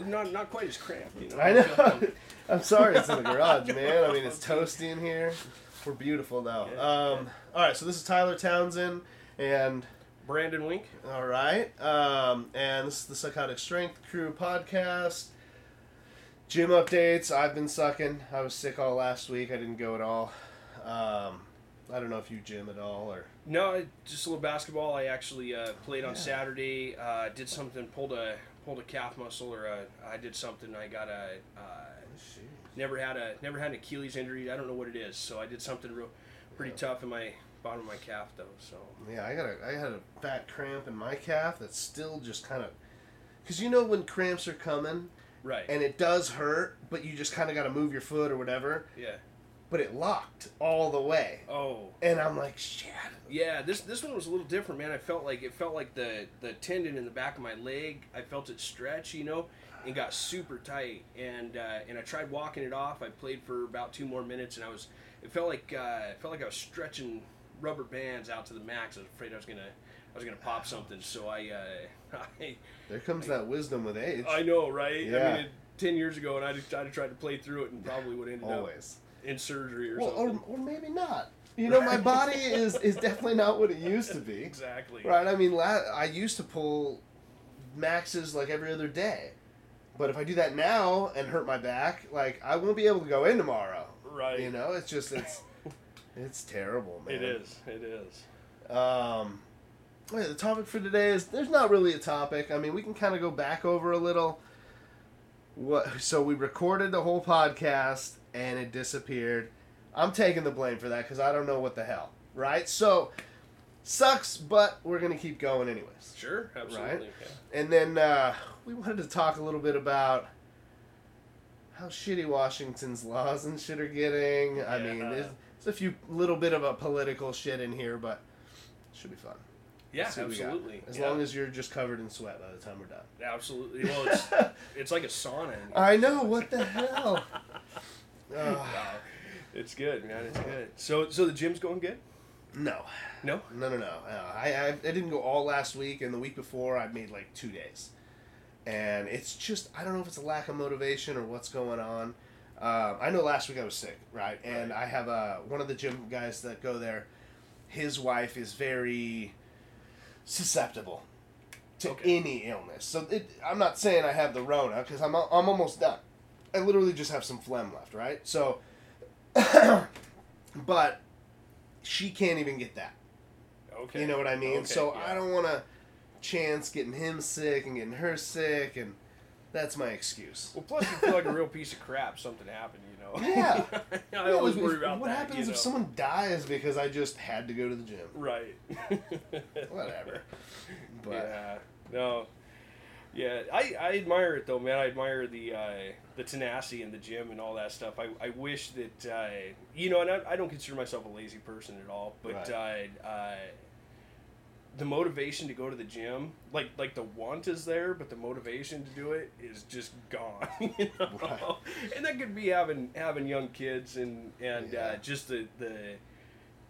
not not quite as cramped. You know. I know. I'm sorry it's in the garage, man. I mean, it's toasty in here. We're beautiful though. Yeah, Um, all right, so this is Tyler Townsend, and Brandon Wink. all right, um, and this is the Psychotic Strength Crew podcast. Gym updates. I've been sucking. I was sick all last week. I didn't go at all. Um, I don't know if you gym at all or. No, just a little basketball. I actually uh, played on Yeah. Saturday. Uh, did something, pulled a pulled a calf muscle, or a, I did something. I got a uh, never had a never had an Achilles injury. I don't know what it is. So I did something real pretty Yeah. tough in my bottom of my calf though. So Yeah, I got a, I had a fat cramp in my calf that's still just kind of, because you know when cramps are coming right. and it does hurt, but you just kind of got to move your foot or whatever. yeah. But it locked all the way, Oh. and I'm like, shit. Yeah, this this one was a little different, man. I felt like it felt like the the tendon in the back of my leg. I felt it stretch, you know, and got super tight. And uh, and I tried walking it off. I played for about two more minutes, and I was. It felt like uh, it felt like I was stretching rubber bands out to the max. I was afraid I was gonna I was gonna pop something. So I uh, I, There comes that wisdom with age. I know, right? I Yeah. mean, it, ten years ago, and I'd, I'd have tried to play through it, and probably would have ended up Always. In surgery or Well, something. or maybe not. You know, my body is is definitely not what it used to be. exactly. Right. I mean, la- I used to pull maxes like every other day, but if I do that now and hurt my back, like I won't be able to go in tomorrow. Right. You know, it's just it's it's terrible, man. It is. It is. Um, wait, the topic for today is there's not really a topic. I mean, we can kind of go back over a little. What? So we recorded the whole podcast and it disappeared. I'm taking the blame for that because I don't know what the hell. Right? So sucks, but we're gonna keep going anyways. Sure. Absolutely. yeah. And then uh, we wanted to talk a little bit about how shitty Washington's laws and shit are getting. I mean, Yeah. there's, there's a few little bit of a political shit in here, but it should be fun. Yeah, Let's see what we got. absolutely. As Yeah. long as you're just covered in sweat by the time we're done. absolutely. Well, it's it's like a sauna. I know. What the hell? Ugh. It's good, man. It's good. So so the gym's going good. no, No. no, no, no. Uh, I, I I didn't go all last week, and the week before I made like two days, and it's just I don't know if it's a lack of motivation or what's going on. Uh, I know last week I was sick, right? And I have uh, one of the gym guys that go there. His wife is very susceptible to Okay. any illness. So it, I'm not saying I have the Rona because I'm I'm almost done. I literally just have some phlegm left, right? So, but she can't even get that. Okay. You know what I mean? Okay, so yeah. I don't want to chance getting him sick and getting her sick, and that's my excuse. Well, plus you feel like a real piece of crap. Something happened, you know. Yeah. I Yeah, always worry about what that. happens you if someone dies because I just had to go to the gym. Right. Whatever. But yeah. No. Yeah, I, I admire it though, man. I admire the uh, the tenacity in the gym and all that stuff. I, I wish that uh, you know, and I, I don't consider myself a lazy person at all, but uh, uh, the motivation to go to the gym, like like the want is there, but the motivation to do it is just gone. You know? Right. And that could be having having young kids and and Yeah. uh, just the the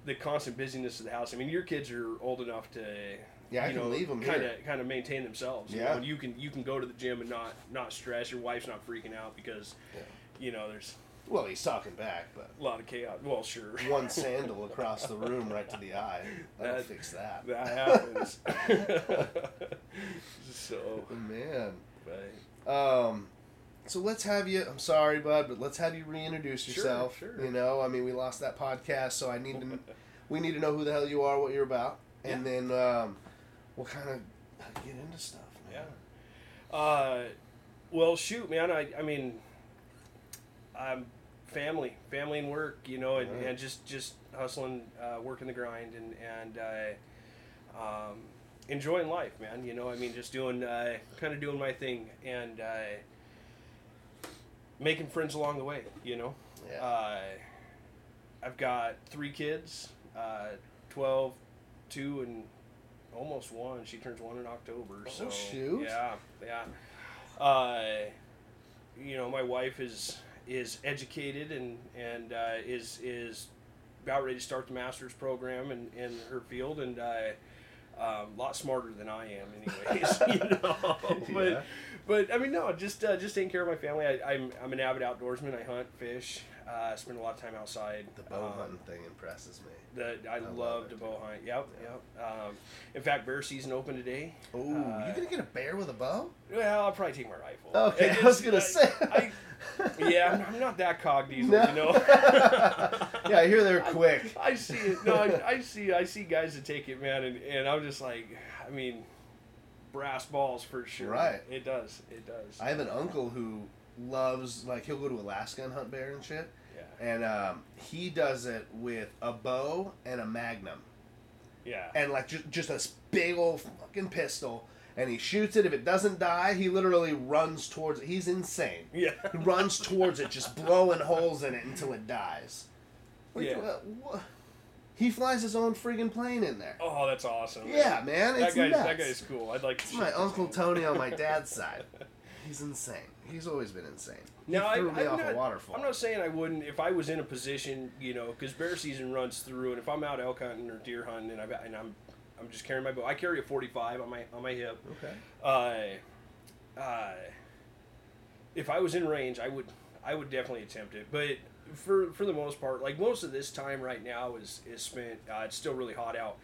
the constant busyness of the house. I mean, your kids are old enough to yeah, I you can know, leave them kind of kind of maintain themselves. You Yeah. know, you can you can go to the gym and not not stress. Your wife's not freaking out because, Yeah. you know, there's Well, he's talking back, but a lot of chaos. Well, sure, one sandal across the room right to the eye. That'll That- fix that. that happens. so, Man. but, Um, so let's have you. I'm sorry, bud, but let's have you reintroduce yourself. sure. You know, I mean, we lost that podcast, so I need to. we need to know who the hell you are, what you're about, and then um, we'll kind of get into stuff. Man. yeah. Uh, well, shoot, man. I I mean, I'm family, family and work. You know, and, Right. and just just hustling, uh, working the grind, and and uh, um, enjoying life, man. You know, I mean, just doing uh, kind of doing my thing and uh, making friends along the way. You know, Yeah. uh, I've got three kids, uh, 12, 2, and almost one. She turns one in October. Oh, so shoot. Yeah, yeah. Uh, you know, my wife is is educated and and uh, is is about ready to start the master's program in, in her field and uh, um, a lot smarter than I am, anyways. you know, but Yeah. but I mean, no, just uh, just taking care of my family. I, I'm I'm an avid outdoorsman. I hunt, fish, uh, spend a lot of time outside. The bow Um, hunting thing impresses me. The, I, love love to bow hunt. Yep, yep. Um, in fact, bear season open today. Oh, Uh, you gonna get a bear with a bow? Well, I'll probably take my rifle. Okay, I was gonna say. I, yeah, I'm, I'm not that cog diesel, No. you know. yeah, I hear they're quick. I see it. No, I, I see. I see guys that take it, man, and, and I'm just like, I mean, brass balls for sure. Right. It does. It does. I have an uncle who loves like he'll go to Alaska and hunt bear and shit, yeah. and um, he does it with a bow and a magnum, Yeah. and like just just a big old fucking pistol, and he shoots it. If it doesn't die, he literally runs towards it. He's insane. Yeah. He runs towards it, just blowing holes in it until it dies. Yeah. what- what- He flies his own friggin' plane in there. Oh, that's awesome. Yeah, man, That it's guy's that guy's cool. I'd like to. It's my uncle. Tony on my dad's side. He's insane. He's always been insane. He Now, I, threw me I'm off not, a waterfall. I'm not saying I wouldn't if I was in a position, you know, because bear season runs through, and if I'm out elk hunting or deer hunting, and, I've and I'm I'm just carrying my bow. I carry a 45 on my on my hip. Okay. Uh, uh, if I was in range, I would I would definitely attempt it. But for for the most part, like most of this time right now is is spent. Uh, it's still really hot out.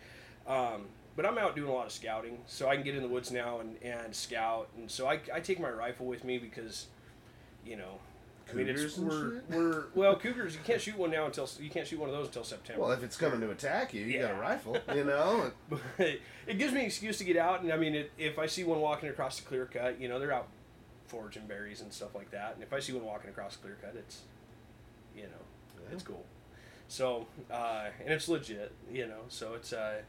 Um, but I'm out doing a lot of scouting, so I can get in the woods now and, and scout. And so I, I take my rifle with me because, you know, I mean, Cougars we're, we're well cougars. You can't shoot one now until you can't shoot one of those until September. Well, if it's coming to attack you, you got a rifle. You know. But it gives me an excuse to get out, and I mean, it, if I see one walking across the clear cut, you know, they're out foraging berries and stuff like that. And if I see one walking across the clear cut, it's, you know, it's cool. So, uh, and it's legit, you know. So it's uh,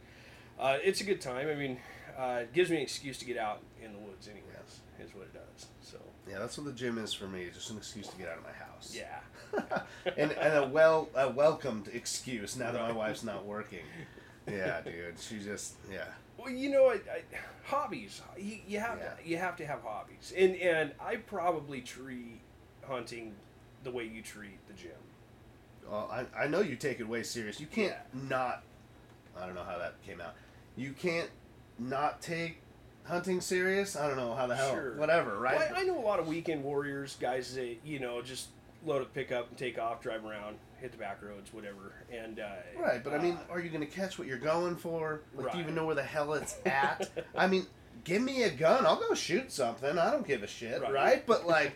uh, it's a good time. I mean, uh, it gives me an excuse to get out in the woods, anyways. Is what it does. So Yeah, that's what the gym is for me. Just an excuse to get out of my house. yeah. and and a well a welcomed excuse now that my wife's not working. Yeah, dude. She just yeah. Well, you know, I, I, hobbies. You, you have Yeah. to you have to have hobbies, and and I probably treat hunting the way you treat the gym. Well, I, I know you take it way serious. You can't Yeah. not. I don't know how that came out. You can't not take hunting serious. I don't know how the hell. Sure. Whatever, right? Well, I, I know a lot of weekend warriors, guys that you know just load up, pick up, and take off, drive around, hit the back roads, whatever. And uh, Right, but I mean, uh, are you going to catch what you're going for? Like, do you even know where the hell it's at? I mean, give me a gun. I'll go shoot something. I don't give a shit, Right. right? But, like,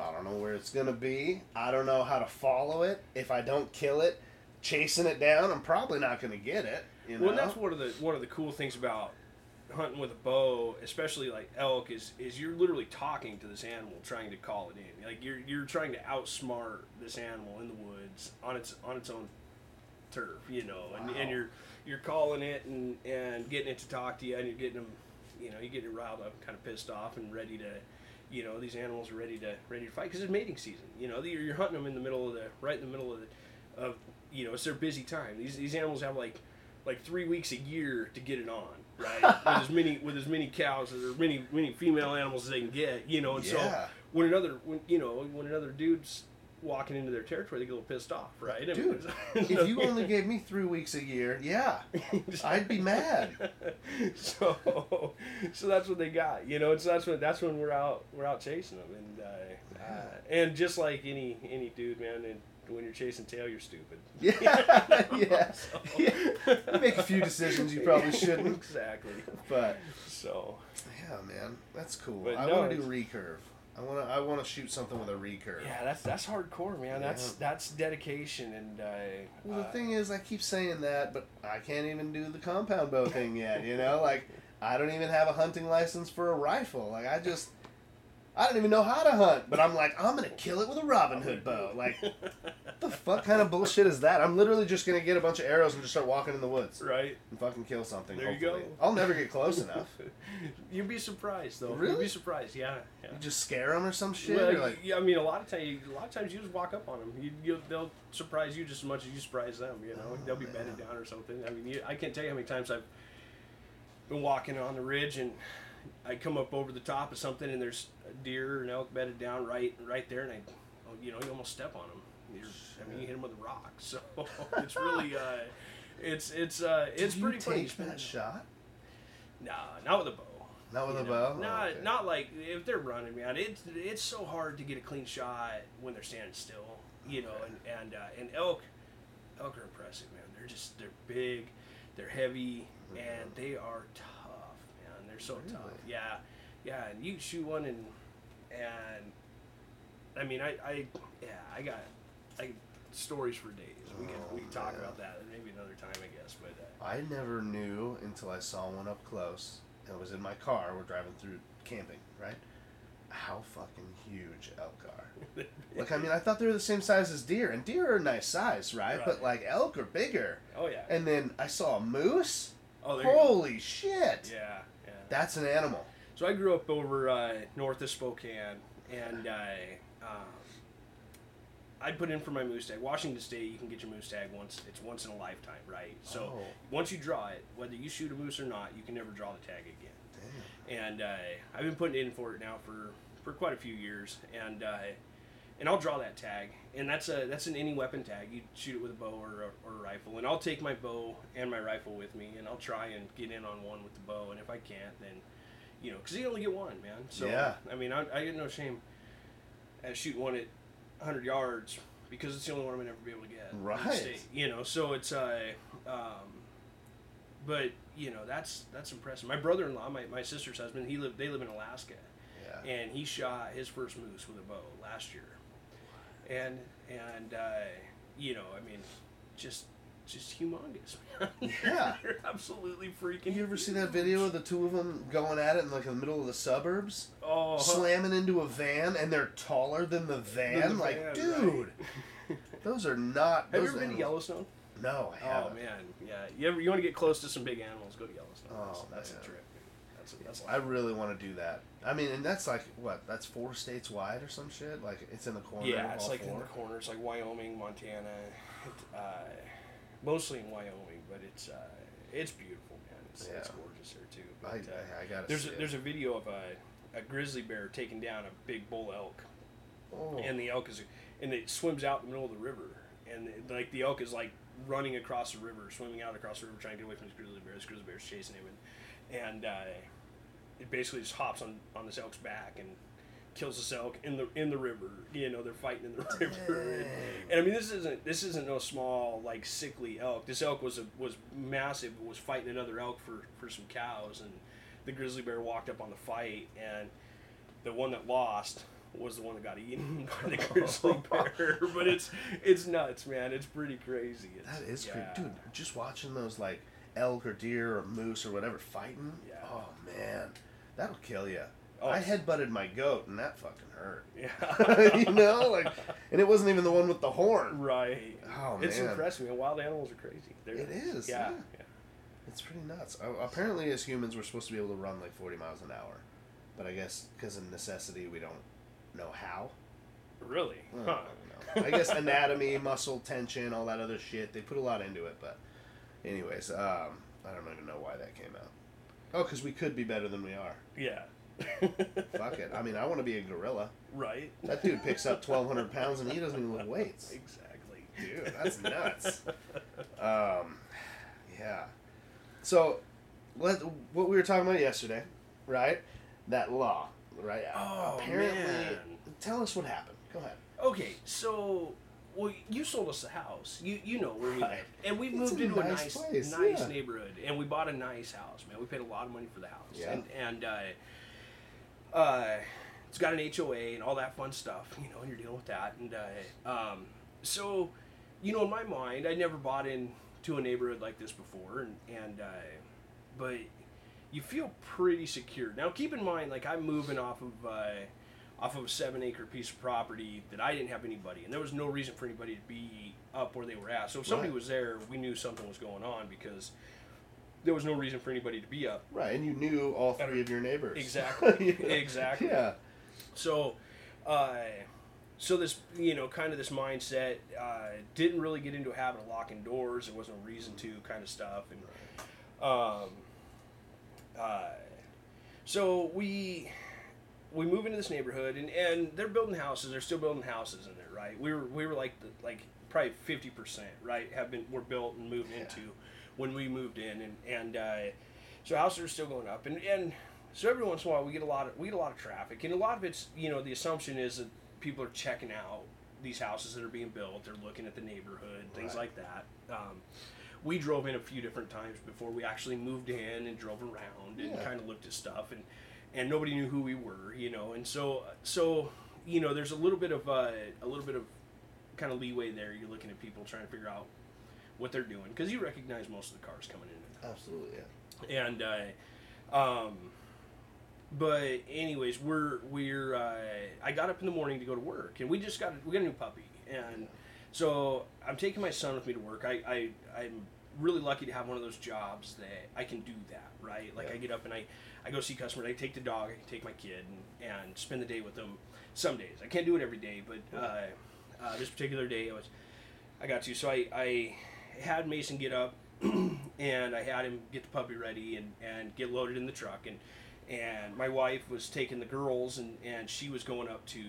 I don't know where it's going to be. I don't know how to follow it. If I don't kill it, chasing it down, I'm probably not going to get it. You know? well, that's one of the one of the cool things about hunting with a bow, especially like elk, is is you're literally talking to this animal, trying to call it in. Like you're you're trying to outsmart this animal in the woods on its on its own turf, you know, and, Wow. and you're you're calling it and and getting it to talk to you, and you're getting them, you know, you get it riled up, kind of pissed off, and ready to. You know these animals are ready to ready to fight because it's mating season. You know you're, you're hunting them in the middle of the right in the middle of the, of you know it's their busy time. These these animals have like like three weeks a year to get it on, right? with as many with as many cows or many many female animals as they can get, you know. And so Yeah. when another when you know when another dude's walking into their territory, they get a little pissed off, right? I mean, Dude, if you only gave me three weeks a year, yeah, I'd be mad. so so that's what they got, you know. And so that's when that's when we're out we're out chasing them, and uh, uh, and just like any any dude, man, and when you're chasing tail, you're stupid. Yeah, yeah. So- yeah. You make a few decisions you probably shouldn't, exactly. but So yeah, man, that's cool. But I no, want to do recurve. I want to. I want to shoot something with a recurve. yeah, that's that's hardcore, man. That's that's dedication, and uh, Well, the uh, thing is, I keep saying that, but I can't even do the compound bow thing yet. You know, like I don't even have a hunting license for a rifle. Like I just, I don't even know how to hunt. But I'm like, I'm gonna kill it with a Robin Hood bow. Like, what the fuck kind of bullshit is that? I'm literally just gonna get a bunch of arrows and just start walking in the woods right? and fucking kill something. There you go. I'll never get close enough. You'd be surprised, though. You'd Really? be surprised, yeah. yeah. You just scare them or some shit. Well, or like, yeah, I mean, a lot of times, a lot of times you just walk up on them. You, you, they'll surprise you just as much as you surprise them. You know, Oh, they'll be man. bedded down or something. I mean, you, I can't tell you how many times I've been walking on the ridge and I come up over the top of something and there's a deer or an elk bedded down right, right there, and I, oh, you know, you almost step on them. You're, I mean, you hit them with a rock. So it's really, uh, it's it's uh, did it's you pretty funny. take that shot? Nah, not with a bow. Not with you a know? bow? Not okay. not like if they're running, man. It's it's so hard to get a clean shot when they're standing still, you know. And and uh, and elk, elk are impressive, man. They're just they're big, they're heavy, and they are tough. They're so tough. Yeah, yeah. And you shoot one and and I mean I I yeah I got I stories for days. We can we can Oh, talk man. about that maybe another time, I guess. But uh, I never knew until I saw one up close. It was in my car. We're driving through camping, right? How fucking huge elk are. Like, I mean, I thought they were the same size as deer, and deer are a nice size, right? But, like, elk are bigger. oh yeah. And then I saw a moose. Oh there you go. Holy shit! Yeah, yeah. That's an animal. So I grew up over uh, north of Spokane, and I um, I'd put in for my moose tag. Washington State, you can get your moose tag once. It's once in a lifetime, right? So Oh. once you draw it, whether you shoot a moose or not, you can never draw the tag again. Damn. And uh, I've been putting in for it now for, for quite a few years, and uh, and I'll draw that tag, and that's a that's an any weapon tag. You shoot it with a bow or a, or a rifle, and I'll take my bow and my rifle with me, and I'll try and get in on one with the bow, and if I can't, then you know, because you only get one, man. So Yeah. I mean, I, I get no shame at shooting one at 100 yards because it's the only one I'm gonna ever be able to get. Right. state, You know, so it's uh, um, but you know that's that's impressive. My brother-in-law, my, my sister's husband, he lived they live in Alaska, Yeah. and he shot his first moose with a bow last year, and and uh, you know, I mean, just just humongous, man. Yeah. They're absolutely freaking. you ever see that video of the two of them going at it in like the middle of the suburbs, Oh, slamming into a van, and they're taller than the van? Than the like, van, dude, right. those are not. Have you those ever been to Yellowstone? No, I Oh haven't. Oh man, yeah. You ever you want to get close to some big animals? Go to Yellowstone. That's, Oh, that's man. a trip. That's a, that's a I really want to do that. I mean, and that's like what? That's four states wide or some shit. Like it's in the corner. Yeah, it's like in four. the corners, like Wyoming, Montana, uh, mostly in Wyoming, but it's uh, it's beautiful, man. It's, it's gorgeous there too. But, I, uh, I, I gotta there's a, there's a video of a, a grizzly bear taking down a big bull elk, oh. and the elk is and it swims out in the middle of the river, and it, like the elk is like running across the river, swimming out across the river, trying to get away from this grizzly bear. This grizzly bear's chasing him, and and uh, it basically just hops on on this elk's back and kills this elk in the in the river. You know, they're fighting in the river. And, and I mean, this isn't this isn't no small like sickly elk. This elk was a, was massive. Was fighting another elk for for some cows, and the grizzly bear walked up on the fight, and the one that lost was the one that got eaten by the grizzly bear. but it's it's nuts, man. It's pretty crazy. It's, That is yeah. creepy, dude. Just watching those like elk or deer or moose or whatever fighting. Yeah. Oh man, that'll kill you. Oh, I headbutted my goat and that fucking hurt. Yeah. you know, like, and it wasn't even the one with the horn. right. Oh It's man, It's impressive. Wild animals are crazy. They're, It is, Yeah. yeah. yeah. it's pretty nuts. Uh, apparently, as humans, we're supposed to be able to run like forty miles an hour, but I guess because of necessity, we don't know how. Really? Well, Huh. I. I guess anatomy, muscle tension, all that other shit. They put a lot into it, but anyways, um, I don't even know why that came out. Oh, because we could be better than we are. Yeah. Fuck it. I mean, I want to be a gorilla. Right. That dude picks up twelve hundred pounds and he doesn't even lift weights. Exactly. Dude, that's nuts. Um, yeah. So, let, what we were talking about yesterday, right? That law, right? Oh, Apparently, man. tell us what happened. Go ahead. Okay, so well, you sold us the house. You you know where we Right. live, and we moved a into a nice nice place, nice yeah. neighborhood, and we bought a nice house. Man, we paid a lot of money for the house, Yeah. and and uh, uh, it's got an HOA and all that fun stuff. You know, and you're dealing with that, and uh, um, so you know, in my mind, I never bought into a neighborhood like this before, and and uh, but you feel pretty secure. Now, keep in mind, like I'm moving off of uh, off of a seven acre piece of property that I didn't have anybody, and there was no reason for anybody to be up where they were at. So if somebody Right. was there, we knew something was going on because there was no reason for anybody to be up. Right, and you knew all three of your neighbors. Exactly. Yeah. Exactly. Yeah. So, uh, so this you know kind of this mindset uh, didn't really get into a habit of locking doors. There wasn't a reason to kind of stuff, and um, uh, so we we move into this neighborhood, and, and they're building houses. They're still building houses in there, right? We were we were like the, like probably fifty percent, right? Have been were built and moved Yeah. into when we moved in, and and uh, so houses are still going up, and and so every once in a while we get a lot of we get a lot of traffic, and a lot of it's you know the assumption is that people are checking out these houses that are being built. They're looking at the neighborhood, things Right. like that. Um, we drove in a few different times before we actually moved in and drove around and Yeah. kind of looked at stuff and and nobody knew who we were, you know. And so so you know there's a little bit of uh, a little bit of kind of leeway there. You're looking at people trying to figure out what they're doing because you recognize most of the cars coming in Absolutely, yeah. and uh, um, but anyways, we're we're uh, I got up in the morning to go to work, and we just got we got a new puppy, and so I'm taking my son with me to work. I, I I'm really lucky to have one of those jobs that I can do that right. Like Yeah. I get up and I I go see customers. I take the dog, I take my kid, and, and spend the day with them. Some days I can't do it every day, but uh, uh, this particular day I was I got to. So I I had Mason get up and I had him get the puppy ready and, and get loaded in the truck and and my wife was taking the girls and, and she was going up to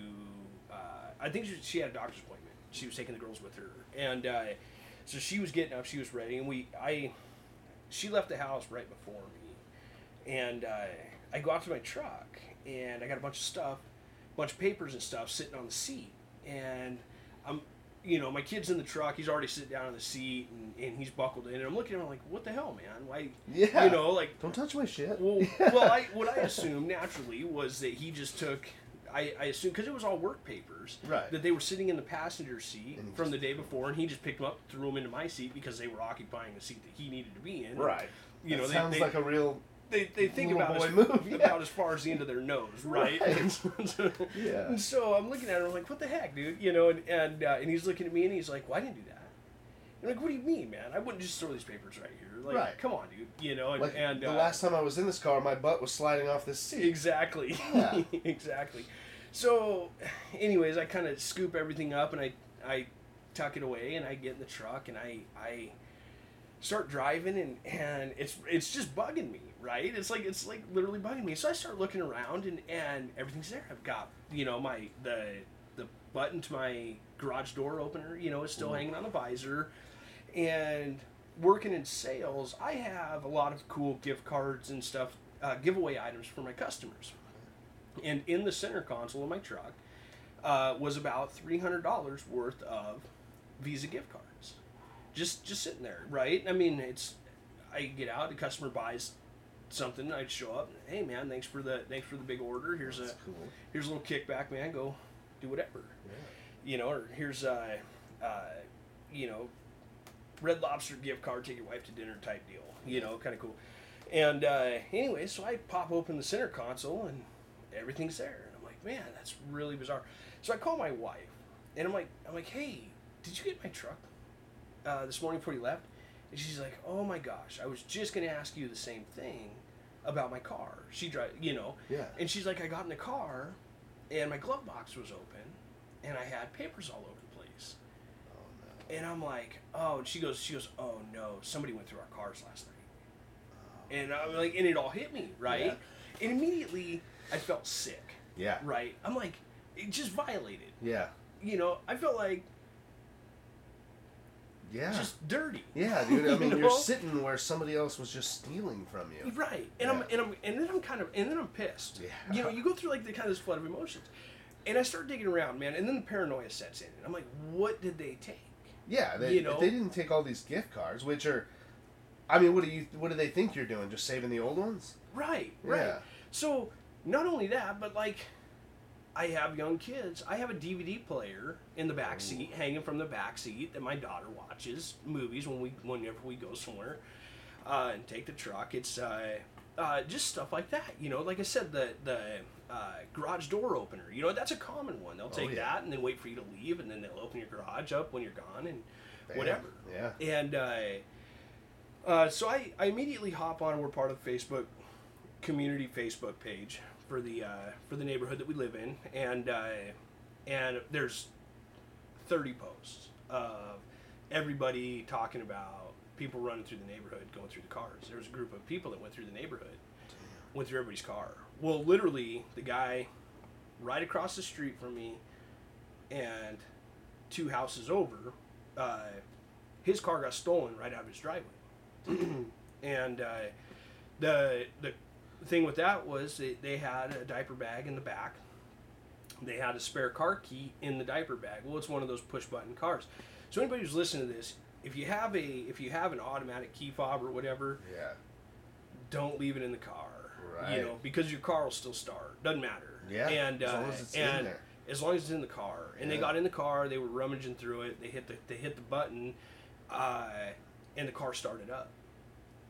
uh, I think she, she had a doctor's appointment. She was taking the girls with her and uh, so she was getting up, she was ready, and we I she left the house right before me, and uh, I go out to my truck and I got a bunch of stuff, a bunch of papers and stuff sitting on the seat, and I'm you know, my kid's in the truck. He's already sitting down on the seat and, and he's buckled in. And I'm looking at him like, what the hell, man? Why? Yeah. You know, like, Don't touch my shit. well, well, I what I assumed naturally was that he just took. I, I assumed because it was all work papers Right. that they were sitting in the passenger seat from the day before, and he just picked them up, threw them into my seat because they were occupying the seat that he needed to be in. right. You know, That they, sounds they, like a real. They, they think little about boy as, move, yeah. about as far as the end of their nose, right? Right. Yeah. And so I'm looking at him I'm like, what the heck, dude? You know, and and, uh, and he's looking at me and he's like, well, I didn't do that. I'm like, what do you mean, man? I wouldn't just throw these papers right here. Like, Right. come on, dude. You know, and, Like and the uh, last time I was in this car, my butt was sliding off this seat. Exactly. Yeah. exactly. So, anyways, I kind of scoop everything up and I I tuck it away and I get in the truck and I I start driving and and it's it's just bugging me, right? It's like it's like literally bugging me. So I start looking around and and everything's there. I've got you know my the the button to my garage door opener, you know, is still Mhm. hanging on the visor, and working in sales, I have a lot of cool gift cards and stuff, uh, giveaway items for my customers. And in the center console of my truck uh, was about three hundred dollars worth of Visa gift cards, just just sitting there, right? I mean, it's I get out, the customer buys something, I'd show up, hey man, thanks for the thanks for the big order. Here's a cool. here's a little kickback, man. Go do whatever Yeah. you know, or here's a, uh, you know, Red Lobster gift card, take your wife to dinner type deal. You know, kind of cool. And uh, anyway, so I pop open the center console and everything's there, and I'm like, man, that's really bizarre. So I call my wife, and I'm like, I'm like, hey, did you get my truck uh, this morning before you left? And she's like, oh my gosh, I was just gonna ask you the same thing about my car. She drive, you know, Yeah. and she's like, I got in the car, and my glove box was open, and I had papers all over the place. Oh no. And I'm like, oh, and she goes, she goes, oh no, somebody went through our cars last night. Oh. And I'm like, and it all hit me, right? Yeah. And immediately I felt sick, Yeah. right? I'm like, it just violated. Yeah. You know, I felt like Yeah. just dirty. yeah, dude. I You mean, know? you're sitting where somebody else was just stealing from you. Right. And I'm and I'm and then I'm kind of and then I'm pissed. Yeah. You know, you go through like the kind of this flood of emotions. And I start digging around, man, and then the paranoia sets in. And I'm like, what did they take? Yeah, they, You know? they didn't take all these gift cards, which are, I mean, what do you, what do they think you're doing? Just saving the old ones? Right, right. Yeah. So not only that, but like I have young kids. I have a DVD player in the back seat, hanging from the back seat that my daughter watches movies when we whenever we go somewhere uh, and take the truck. It's uh, uh, just stuff like that. You know, like I said, the the uh, garage door opener. You know, that's a common one. They'll Oh, take yeah. that and then wait for you to leave, and then they'll open your garage up when you're gone and whatever. Yeah. And uh, uh, so I, I immediately hop on. We're part of the Facebook community Facebook page for the uh, for the neighborhood that we live in, and uh, and there's 30 posts of everybody talking about people running through the neighborhood, going through the cars. There was a group of people that went through the neighborhood, went through everybody's car. Well, literally, the guy right across the street from me, and two houses over, uh, his car got stolen right out of his driveway, and uh, the the the thing with that was they, they had a diaper bag in the back. They had a spare car key in the diaper bag. Well, it's one of those push button cars. So anybody who's listening to this, if you have a if you have an automatic key fob or whatever, Yeah. don't leave it in the car. Right. You know, because your car will still start. Doesn't matter. Yeah, And as uh, long as it's in there. as long as it's in the car. And they got in the car. They were rummaging through it. They hit the they hit the button, uh, and the car started up,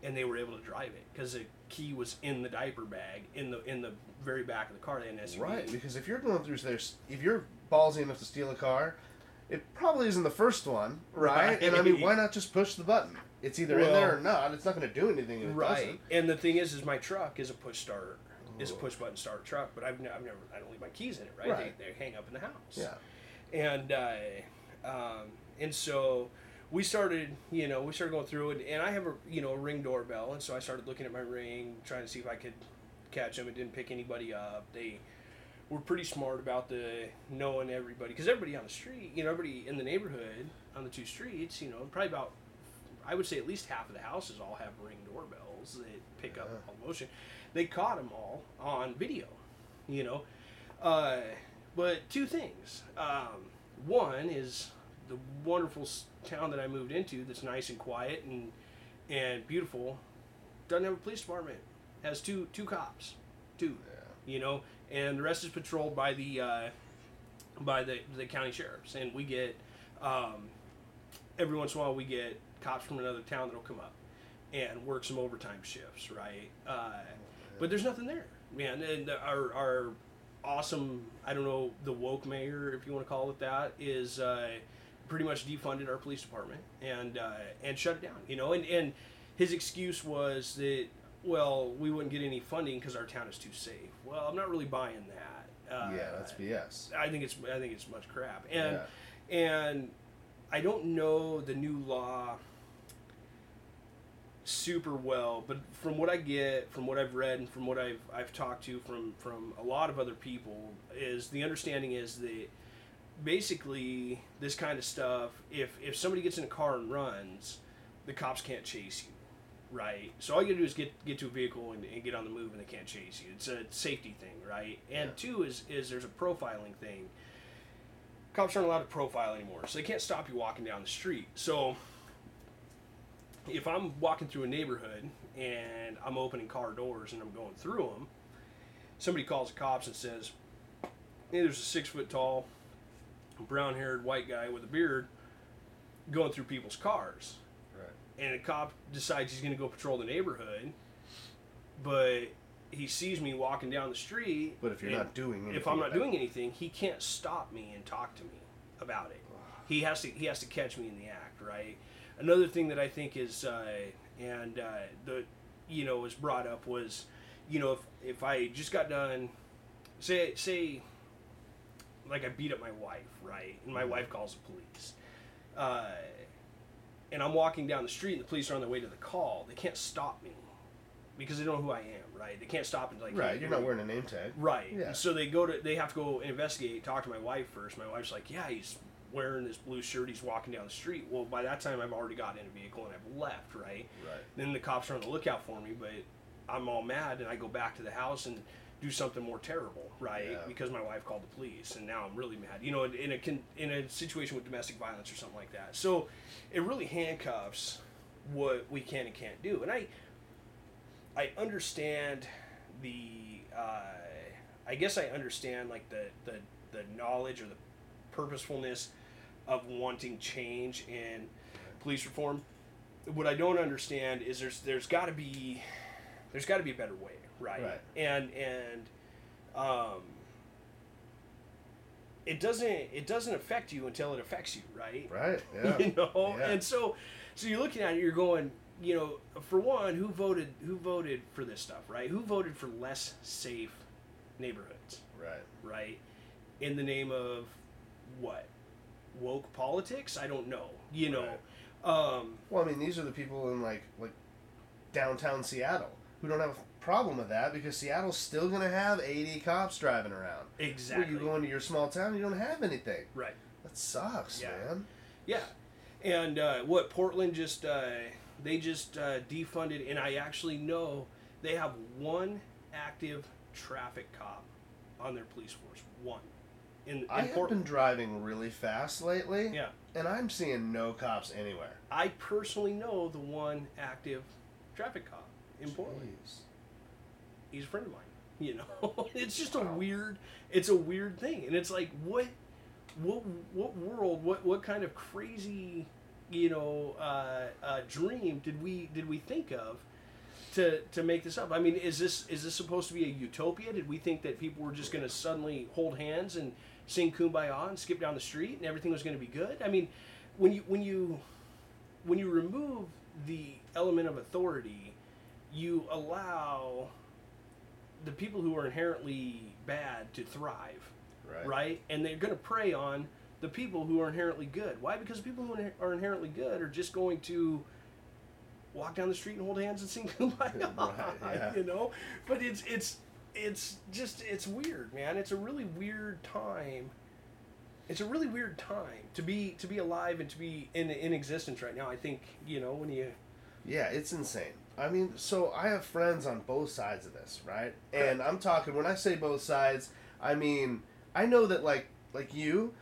and they were able to drive it because the key was in the diaper bag in the in the very back of the car. They had an SUV. Right, because if you're going through there's if you're ballsy enough to steal a car, it probably isn't the first one, right? Right. And I mean, why not just push the button? It's either in there or not. It's not going to do anything if it Right. doesn't. And the thing is, is my truck is a push start. Is a push button start truck, but I've, ne- I've never I don't leave my keys in it, right? Right. They, they hang up in the house. Yeah. and uh, um, and so we started you know we started going through it and i have a you know a ring doorbell and so i started looking at my ring trying to see if i could catch them it didn't pick anybody up they were pretty smart about the knowing everybody because everybody on the street you know everybody in the neighborhood on the two streets you know probably about i would say at least half of the houses all have ring doorbells that pick up Yeah. all motion they caught them all on video you know uh, but two things. Um, one is the wonderful town that I moved into that's nice and quiet and and beautiful doesn't have a police department. Has two two cops, two. You know, and the rest is patrolled by the uh, by the the county sheriffs, and we get um, every once in a while we get cops from another town that'll come up and work some overtime shifts, right? Uh, but there's nothing there, man. And our our awesome, I don't know, the woke mayor, if you want to call it that, is uh, pretty much defunded our police department and uh, and shut it down. You know, and and his excuse was that well, we wouldn't get any funding because our town is too safe. Well, I'm not really buying that. Uh, yeah, that's BS. I think it's I think it's much crap. And Yeah. and I don't know the new law super well, but from what I get, from what I've read, and from what I've I've talked to from from a lot of other people, is the understanding is that basically this kind of stuff, if if somebody gets in a car and runs, the cops can't chase you, right? So all you gotta do is get get to a vehicle and, and get on the move, and they can't chase you. It's a safety thing, right? And Yeah. two is is there's a profiling thing. Cops aren't allowed to profile anymore, so they can't stop you walking down the street. So if I'm walking through a neighborhood and I'm opening car doors and I'm going through them, somebody calls the cops and says, "Hey, there's a six foot tall, brown haired white guy with a beard going through people's cars," Right. and a cop decides he's going to go patrol the neighborhood, but he sees me walking down the street. But if you're not doing anything, if I'm not doing anything, he can't stop me and talk to me about it. He has to he has to catch me in the act, right? Another thing that I think is uh, and uh, the you know was brought up was you know if if I just got done say say like I beat up my wife, right? And my Mhm. wife calls the police. Uh, and I'm walking down the street and the police are on their way to the call. They can't stop me because they don't know who I am, right? They can't stop and like right, you're not wearing a name tag. Right. Yeah. So they go to they have to go investigate, talk to my wife first. My wife's like, "Yeah, he's wearing this blue shirt. He's walking down the street." Well, by that time I've already got in a vehicle and I've left, right? Right. Then the cops are on the lookout for me, but I'm all mad and I go back to the house and do something more terrible, right? Yeah. Because my wife called the police and now I'm really mad. You know, in, in a con, in a situation with domestic violence or something like that. So it really handcuffs what we can and can't do. And I I understand the uh, I guess I understand like the, the the knowledge or the purposefulness of wanting change in police reform. What I don't understand is there's there's got to be there's got to be a better way, right? Right. And and um, it doesn't it doesn't affect you until it affects you, right? Right. Yeah. you know Yeah. and so so you're looking at it you're going you know for one who voted who voted for this stuff right who voted for less safe neighborhoods right. right in the name of what woke politics i don't know you know um Well, I mean, these are the people in like like downtown Seattle who don't have problem with that because Seattle's still gonna have 80 cops driving around. exactly Where you go into your small town, you don't have anything. right That sucks, Yeah. man. Yeah, and uh, what Portland just uh, they just uh, defunded, and I actually know they have one active traffic cop on their police force. One. In, in I have Portland. been driving really fast lately, Yeah. and I'm seeing no cops anywhere. I personally know the one active traffic cop in Portland. He's a friend of mine. You know, it's just a weird. It's a weird thing, and it's like what, what, what world? What, what kind of crazy, you know, uh, uh, dream did we did we think of? To, to make this up, I mean, is this is this supposed to be a utopia? Did we think that people were just going to suddenly hold hands and sing "Kumbaya" and skip down the street and everything was going to be good? I mean, when you when you when you remove the element of authority, you allow the people who are inherently bad to thrive, Right. right? And they're going to prey on the people who are inherently good. Why? Because people who are inherently good are just going to walk down the street and hold hands and sing "Kumbaya," Right, yeah. you know. But it's it's it's just it's weird, man. It's a really weird time. It's a really weird time to be to be alive and to be in in existence right now. I think you know when you Yeah, it's insane. I mean, so I have friends on both sides of this, right? And I'm talking when I say both sides, I mean I know that like like you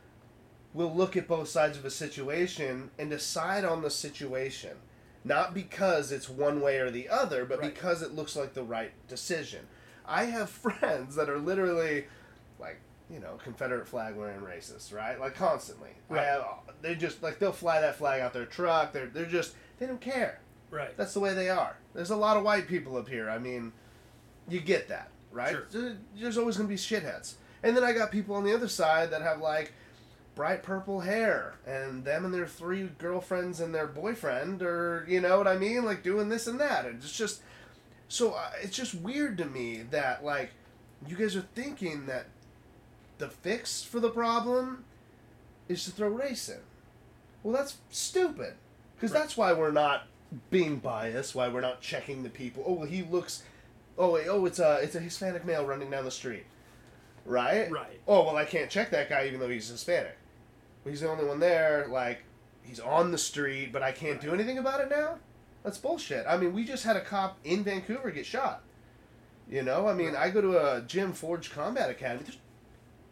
will look at both sides of a situation and decide on the situation, not because it's one way or the other, but Right. because it looks like the right decision. I have friends that are literally like you know Confederate flag wearing racists, right? Like constantly. I Right. have, they just like they'll fly that flag out their truck. They're they're just they don't care. Right That's the way they are. There's a lot of white people up here. I mean, you get that, right? Sure. There's always going to be shitheads. And then I got people on the other side that have like bright purple hair and them and their three girlfriends and their boyfriend or you know what I mean, like doing this and that. And it's just so uh, it's just weird to me that like you guys are thinking that the fix for the problem is to throw race in. Well, that's stupid. Because Right. that's why we're not being biased. Why we're not checking the people. Oh, well, he looks. Oh, wait, oh, it's a it's a Hispanic male running down the street, right? right Oh, well, I can't check that guy even though he's Hispanic. Well, he's the only one there. Like, he's on the street, but I can't do anything about it now. That's bullshit. I mean, we just had a cop in Vancouver get shot. You know, I mean, I go to a gym Forge Combat Academy. There's,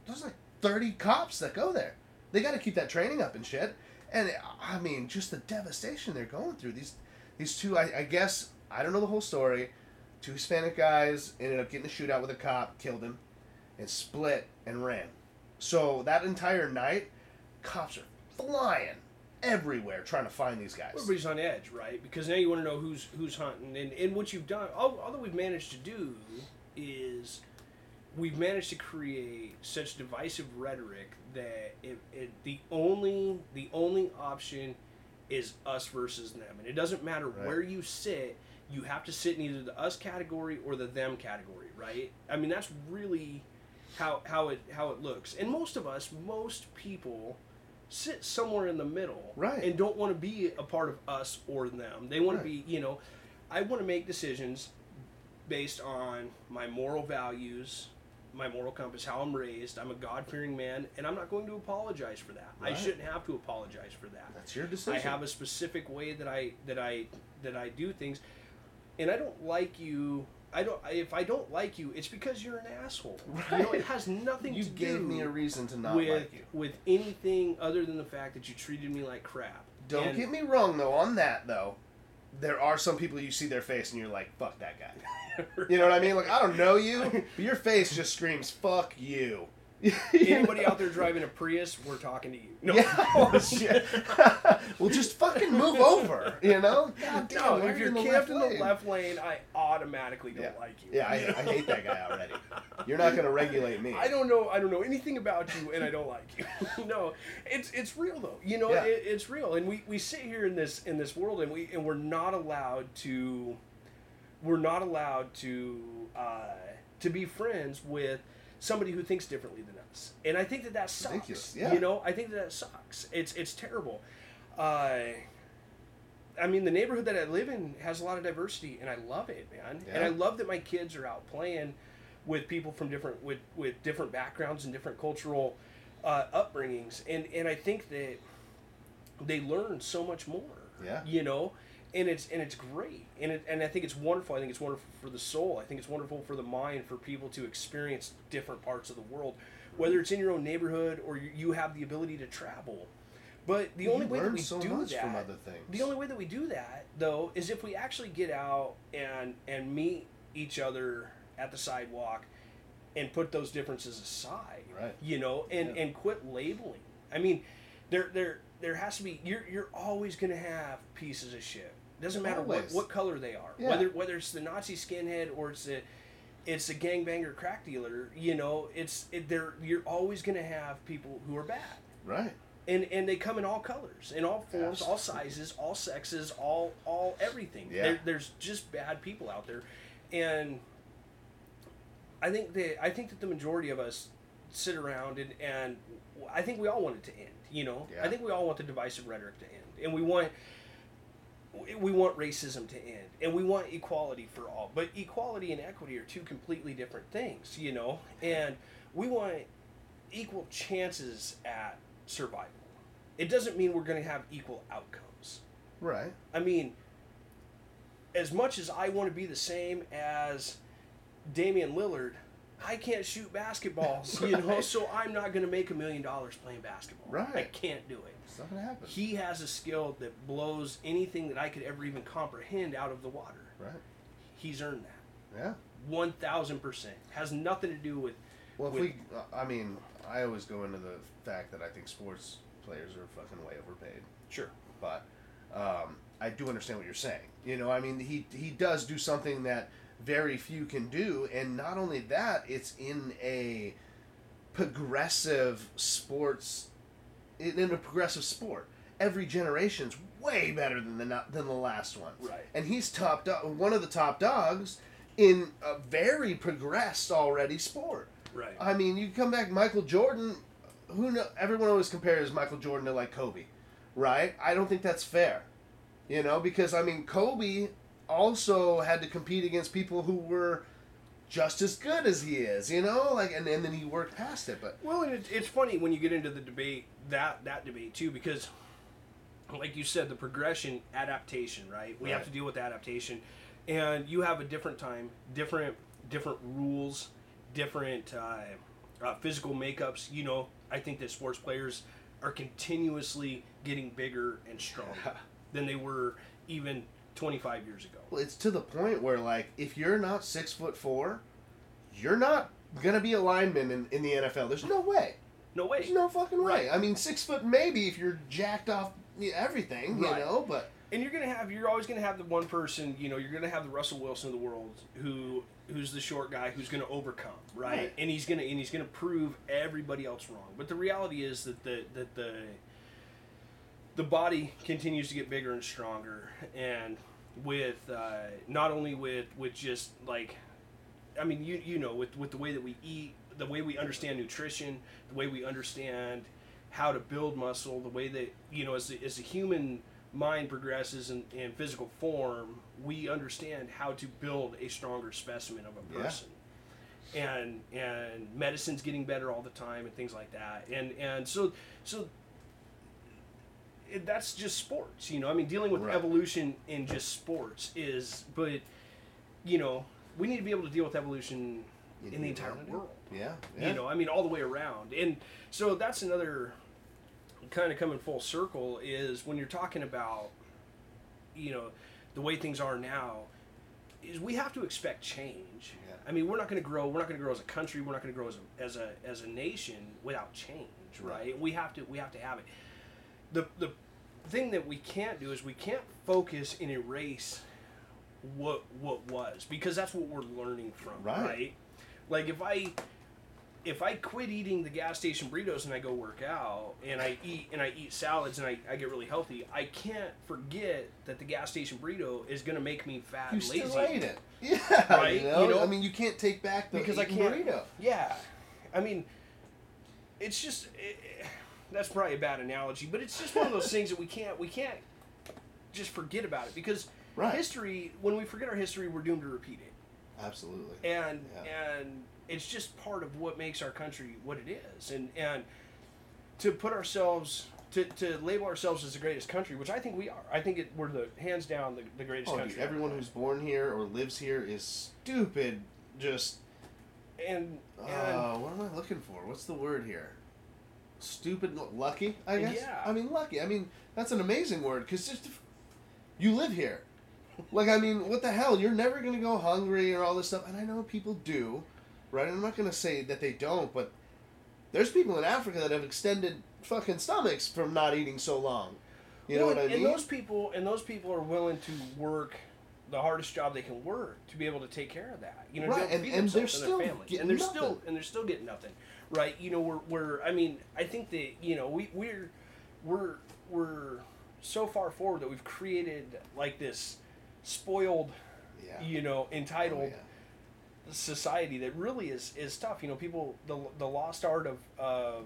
there's like 30 cops that go there. They got to keep that training up and shit. And I mean, just the devastation they're going through. These these two, I, I guess, I don't know the whole story. Two Hispanic guys ended up getting a shootout with a cop, killed him, and split and ran. So that entire night, cops are flying everywhere trying to find these guys. everybody's on edge, right? Because now you want to know who's who's hunting, and and what you've done, all, all that we've managed to do is we've managed to create such divisive rhetoric that it, it the only the only option is us versus them, and it doesn't matter Right. where you sit. You have to sit in either the us category or the them category, right? I mean, that's really how how it how it looks. And most of us, most people sit somewhere in the middle Right. and don't want to be a part of us or them. They want Right. to be, you know, I want to make decisions based on my moral values, my moral compass, how I'm raised. I'm a God fearing man, and I'm not going to apologize for that. I shouldn't have to apologize for that. That's your decision. I have a specific way that I that I that I do things, and I don't like you. I don't. If I don't like you, it's because you're an asshole. You know, it Right. has nothing you to gave do me a reason to not with like you. with anything other than the fact that you treated me like crap. Don't And- get me wrong though. On that though, there are some people you see their face and you're like, "Fuck that guy." You know what I mean? Like I don't know you, but your face just screams "fuck you." Anybody out there driving a Prius, we're talking to you. No, Yeah. Oh, shit. well, just fucking move over. You know? God damn, no. why If are you're camped in the lane? left lane, I automatically don't Yeah. like you. Yeah, I? I hate that guy already. You're not gonna regulate me. I don't know. I don't know anything about you, and I don't like you. no, it's it's real though. You know, Yeah. it, it's real, and we, we sit here in this in this world, and we and we're not allowed to. We're not allowed to uh, to be friends with somebody who thinks differently than us, and I think that that sucks. Ridiculous, yeah. You know, I think that that sucks. It's it's terrible. Uh, I mean, the neighborhood that I live in has a lot of diversity, and I love it, man. And I love that my kids are out playing with people from different with with different backgrounds and different cultural uh, upbringings, and and I think that they learn so much more. Yeah. You know, and it's and it's great and it, and I think it's wonderful. I think it's wonderful for the soul. I think it's wonderful for the mind for people to experience different parts of the world, whether it's in your own neighborhood or you, have the ability to travel. But the You only way that we so do much that, from other things. the only way that we do that though is if we actually get out and and meet each other at the sidewalk and put those differences aside. Right. You know, and Yeah. and quit labeling. I mean, there there there has to be you're you're always going to have pieces of shit. Doesn't matter what, Always. what color they are. Yeah. Whether whether it's the Nazi skinhead or it's a it's a gangbanger crack dealer, you know, it's it, they're you're always going to have people who are bad Right. and and they come in all colors, in all forms, all sizes, all sexes, all all everything. Yeah. There, there's just bad people out there, and I think that I think that the majority of us sit around and and I think we all want it to end. You know, Yeah. I think we all want the divisive rhetoric to end, and we want we want racism to end and we want equality for all. But equality and equity are two completely different things you know? And we want equal chances at survival. It doesn't mean we're going to have equal outcomes. Right. i mean as much as i want to be the same as damian lillard i can't shoot basketballs you know so i'm not going to make a million dollars playing basketball Right. i can't do it It's not gonna happen. he has a skill that blows anything that I could ever even comprehend out of the water. Right. He's earned that. Yeah. One thousand percent. Has nothing to do with Well, if with- we, I mean, I always go into the fact that I think sports players are fucking way overpaid. sure. but um, I do understand what you're saying. You know, I mean, he he does do something that very few can do, and not only that, it's in a progressive sports, in a progressive sport. Every generation's way better than the than the last one, Right. and he's top do- one of the top dogs in a very progressed already sport. Right. I mean, you come back, Michael Jordan. Who know? Everyone always compares Michael Jordan to like Kobe, right? I don't think that's fair. You know, because I mean, Kobe also had to compete against people who were just as good as he is. You know, like, and, and then he worked past it. But well, and it, it's funny when you get into the debate that that debate too because, like you said, the progression adaptation. Right. We have to deal with adaptation, and you have a different time, different different rules, different uh, uh, physical makeups. You know, I think that sports players are continuously getting bigger and stronger than they were even 25 years ago. well, it's to the point where, like, if you're not six foot four, you're not gonna be a lineman in, in the NFL. There's no way. No way. There's no fucking way. Right. I mean, six foot maybe if you're jacked off you everything, you Right. know. But and you're gonna have you're always gonna have the one person you know you're gonna have the Russell Wilson of the world who who's the short guy who's gonna overcome right, Right. and he's gonna and he's gonna prove everybody else wrong but the reality is that the that the the body continues to get bigger and stronger and with uh, not only with with just like I mean you you know with with the way that we eat the way we understand nutrition the way we understand how to build muscle the way that you know as the, as the human mind progresses in, in physical form we understand how to build a stronger specimen of a Yeah. person and and medicine's getting better all the time and things like that and and so so it, that's just sports you know i mean dealing with Right. evolution in just sports is but you know we need to be able to deal with evolution in the entire world Yeah, yeah. you know i mean all the way around and so that's another kind of coming full circle is when you're talking about you know the way things are now is we have to expect change Yeah. i mean we're not going to grow we're not going to grow as a country we're not going to grow as a, as a as a nation without change right? Right. we have to we have to have it the the thing that we can't do is we can't focus and erase what what was because that's what we're learning from Right. right like if i if I quit eating the gas station burritos and I go work out and I eat and I eat salads and I, I get really healthy, I can't forget that the gas station burrito is gonna make me fat you and lazy. still ate it. Yeah, Right, You know? you know? I mean, you can't take back the because I can't. burrito. Yeah, I mean, it's just it, that's probably a bad analogy, but it's just one of those things that we can't we can't just forget about it because Right. history when we forget our history we're doomed to repeat it Absolutely. and Yeah. and it's just part of what makes our country what it is and and to put ourselves to, to label ourselves as the greatest country, which I think we are. I think it, we're the hands down the, the greatest Oh, country. dude, everyone who's born here or lives here is stupid. Just and and uh, what am I looking for? What's the word here? Stupid, lucky. I guess. Yeah. I mean, lucky. I mean, that's an amazing word because just you live here. Like, I mean, what the hell? You're never gonna go hungry or all this stuff. And I know people do, right? and I'm not gonna say that they don't, but there's people in Africa that have extended fucking stomachs from not eating so long. You know Well, what I and mean? those people and those people are willing to work the hardest job they can work to be able to take care of that. You know, Right, and- and they're still their family, and they're nothing. still and they're still getting nothing, right? You know, we're, we're I mean, I think that you know we we're we're we're so far forward that we've created like this spoiled, yeah. you know, Oh, entitled yeah. society that really is is tough. You know, people the the lost art of of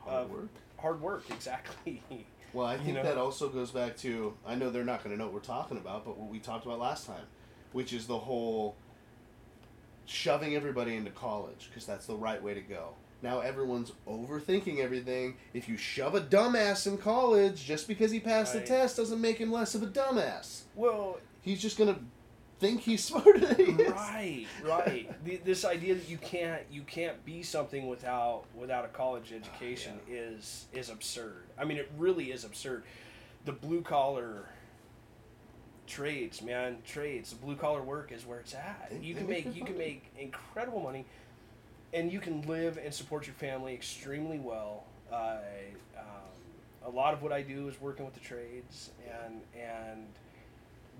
Hard of work. hard work exactly. Well, I you think know? that also goes back to I know they're not going to know what we're talking about, but what we talked about last time, which is the whole shoving everybody into college because that's the right way to go. Now everyone's overthinking everything. If you shove a dumbass in college just because he passed the test doesn't make him less of a dumbass. well, He's just to think he's smarter than he is. right right the, this idea that you can't you can't be something without without a college ah, education is is absurd i mean it really is absurd the blue collar trades man trades blue collar work is where it's at They- you can make you can make incredible money and you can live and support your family extremely well I um, a lot of what i do is working with the trades and and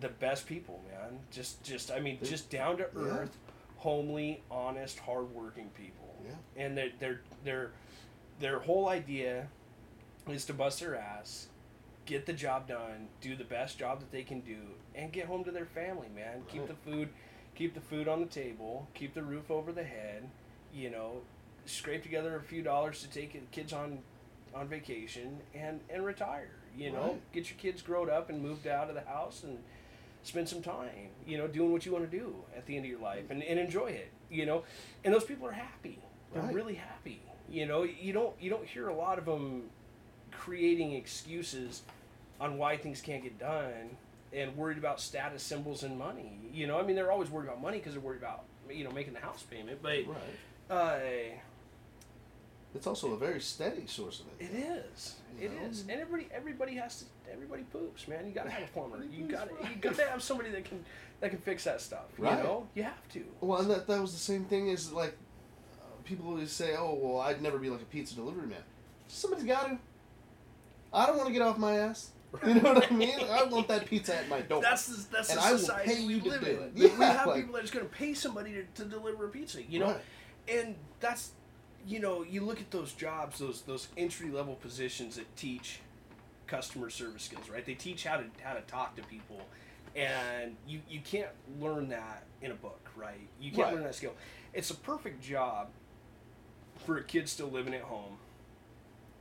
the best people, man. Just, just, I mean, just down to yeah. earth, homely, honest, hardworking people. Yeah. And their, their, their, their whole idea is to bust their ass, get the job done, do the best job that they can do, and get home to their family, man. Keep the food, keep the food on the table, keep the roof over the head. You know, scrape together a few dollars to take the kids on, on vacation and and retire. You know, Right. get your kids growed up and moved out of the house and spend some time, you know, doing what you want to do at the end of your life and, and enjoy it, you know. And those people are happy. They're Right. really happy. You know, you don't you don't hear a lot of them creating excuses on why things can't get done and worried about status symbols and money. You know, I mean, they're always worried about money because they're worried about you know making the house payment, but Right. uh, It's also a very steady source of it income. is. You It know? is, and everybody everybody has to everybody poops, man. You gotta have a plumber. You gotta you gotta have somebody that can that can fix that stuff. Right. You know, you have to. Well, and that, that was the same thing as like uh, people always say, "Oh, well, I'd never be like a pizza delivery man." Somebody's got to. I don't want to get off my ass. You know what I mean? I want that pizza at my door. That's the, that's And the I will society pay we you to live do in. it. We- we have like- people that are just going to pay somebody to, to deliver a pizza, you know, Right. and that's you know you look at those jobs, those those entry level positions that teach customer service skills, right? They teach how to how to talk to people, and you you can't learn that in a book, right? You can't Right. learn that skill. It's a perfect job for a kid still living at home.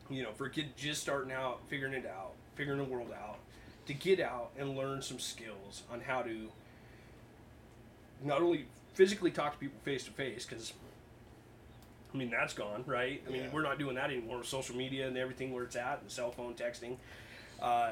You know, for a kid just starting out, figuring it out, figuring the world out, to get out and learn some skills on how to not only physically talk to people face to face, because I mean that's gone, right? I mean Yeah. we're not doing that anymore. with Social media and everything where it's at, and cell phone texting. Uh,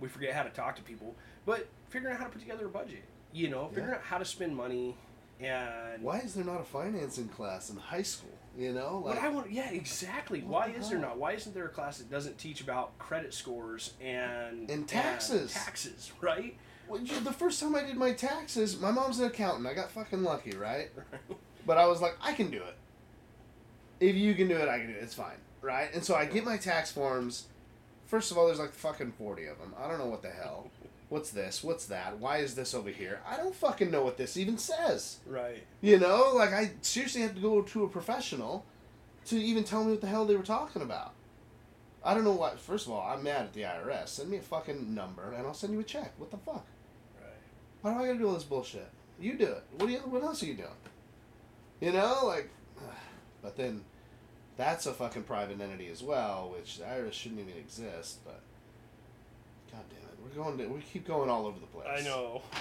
we forget how to talk to people, but figuring out how to put together a budget. You know, figuring Yeah. out how to spend money and Why is there not a financing class in high school? You know, What I want, yeah, exactly. Why is there not? Why isn't there a class that doesn't teach about credit scores and And taxes. taxes, right? Well, the first time I did my taxes, my mom's an accountant. I got fucking lucky, right? But I was like, I can do it. If you can do it, I can do it. It's fine, right? And so I get my tax forms. First of all, there's like fucking 40 of them. I don't know what the hell. What's this? What's that? Why is this over here? I don't fucking know what this even says. right. You know, like I seriously had to go to a professional to even tell me what the hell they were talking about. I don't know what. First of all, I'm mad at the IRS. Send me a fucking number and I'll send you a check. What the fuck? Right. Why do I gotta do all this bullshit? You do it. What do you? What else are you doing? You know, like, but then that's a fucking private entity as well, which the IRS shouldn't even exist. But god damn it, we're going to we keep going all over the place. I know.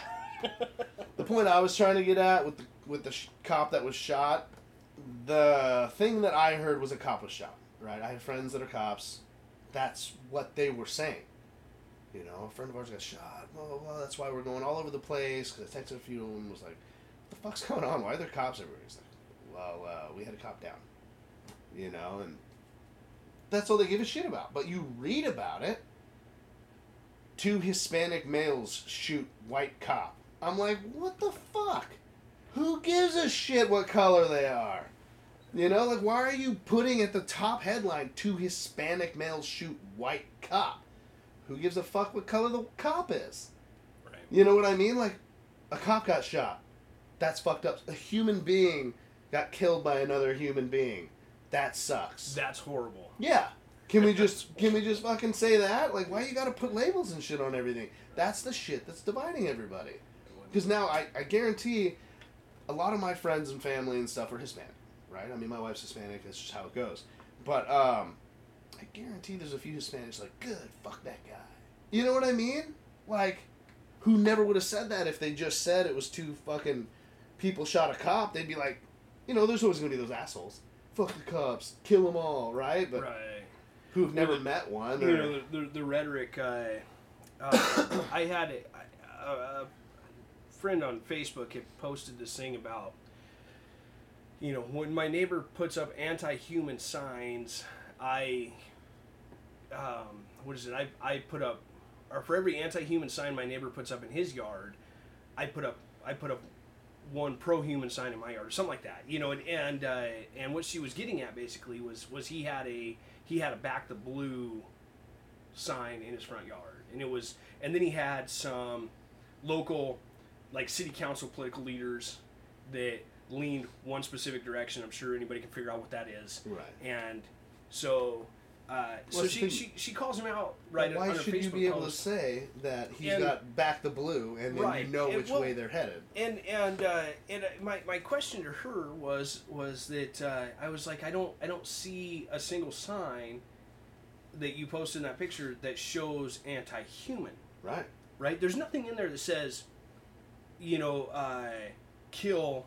The point I was trying to get at with the with the sh- cop that was shot, the thing that I heard was a cop was shot. Right, I have friends that are cops. that's what they were saying. You know, a friend of ours got shot. Blah blah blah. That's why we're going all over the place. Because I texted a few of them. Was like, "What the fuck's going on? Why are there cops everywhere?" He's like, "Well, uh, we had a cop down." You know, and that's all they give a shit about. But you read about it. Two Hispanic males shoot white cop. I'm like, what the fuck? Who gives a shit what color they are? You know, like, why are you putting at the top headline, two Hispanic males shoot white cop? Who gives a fuck what color the cop is? Right. You know what I mean? Like, a cop got shot. That's fucked up. A human being got killed by another human being. That sucks. That's horrible. Yeah. Can we just can we just fucking say that? Like, why you got to put labels and shit on everything? That's the shit that's dividing everybody. Because now I, I guarantee a lot of my friends and family and stuff are Hispanic, right? I mean, my wife's Hispanic. That's just how it goes. But um, I guarantee there's a few Hispanics like, good, fuck that guy. You know what I mean? Like, who never would have said that if they just said it was two fucking people shot a cop? They'd be like, you know, there's always gonna be those assholes. Fuck the cops, kill them all, right? But right. Who've never met one. You Or, know the, the, the rhetoric. Uh, uh, I had a, a, a friend on Facebook had posted this thing about. You know, when my neighbor puts up anti-human signs, I, um, what is it? I, I put up, or for every anti-human sign my neighbor puts up in his yard, I put up I put up one pro-human sign in my yard or something like that. You know, and and uh, and what she was getting at basically was was he had a he had a back the blue sign in his front yard, and it was and then he had some local like city council political leaders that leaned one specific direction. I'm sure anybody can figure out what that is. right. And so, uh, so she, she she calls him out right Why on her should Facebook you be able to say that he's And- got back the blue and then Right. you know And which well- way they're headed? and and uh, and uh, my, my question to her was was that uh, I was like I don't I don't see a single sign that you posted in that picture that shows anti-human Right. right there's nothing in there that says you know uh, kill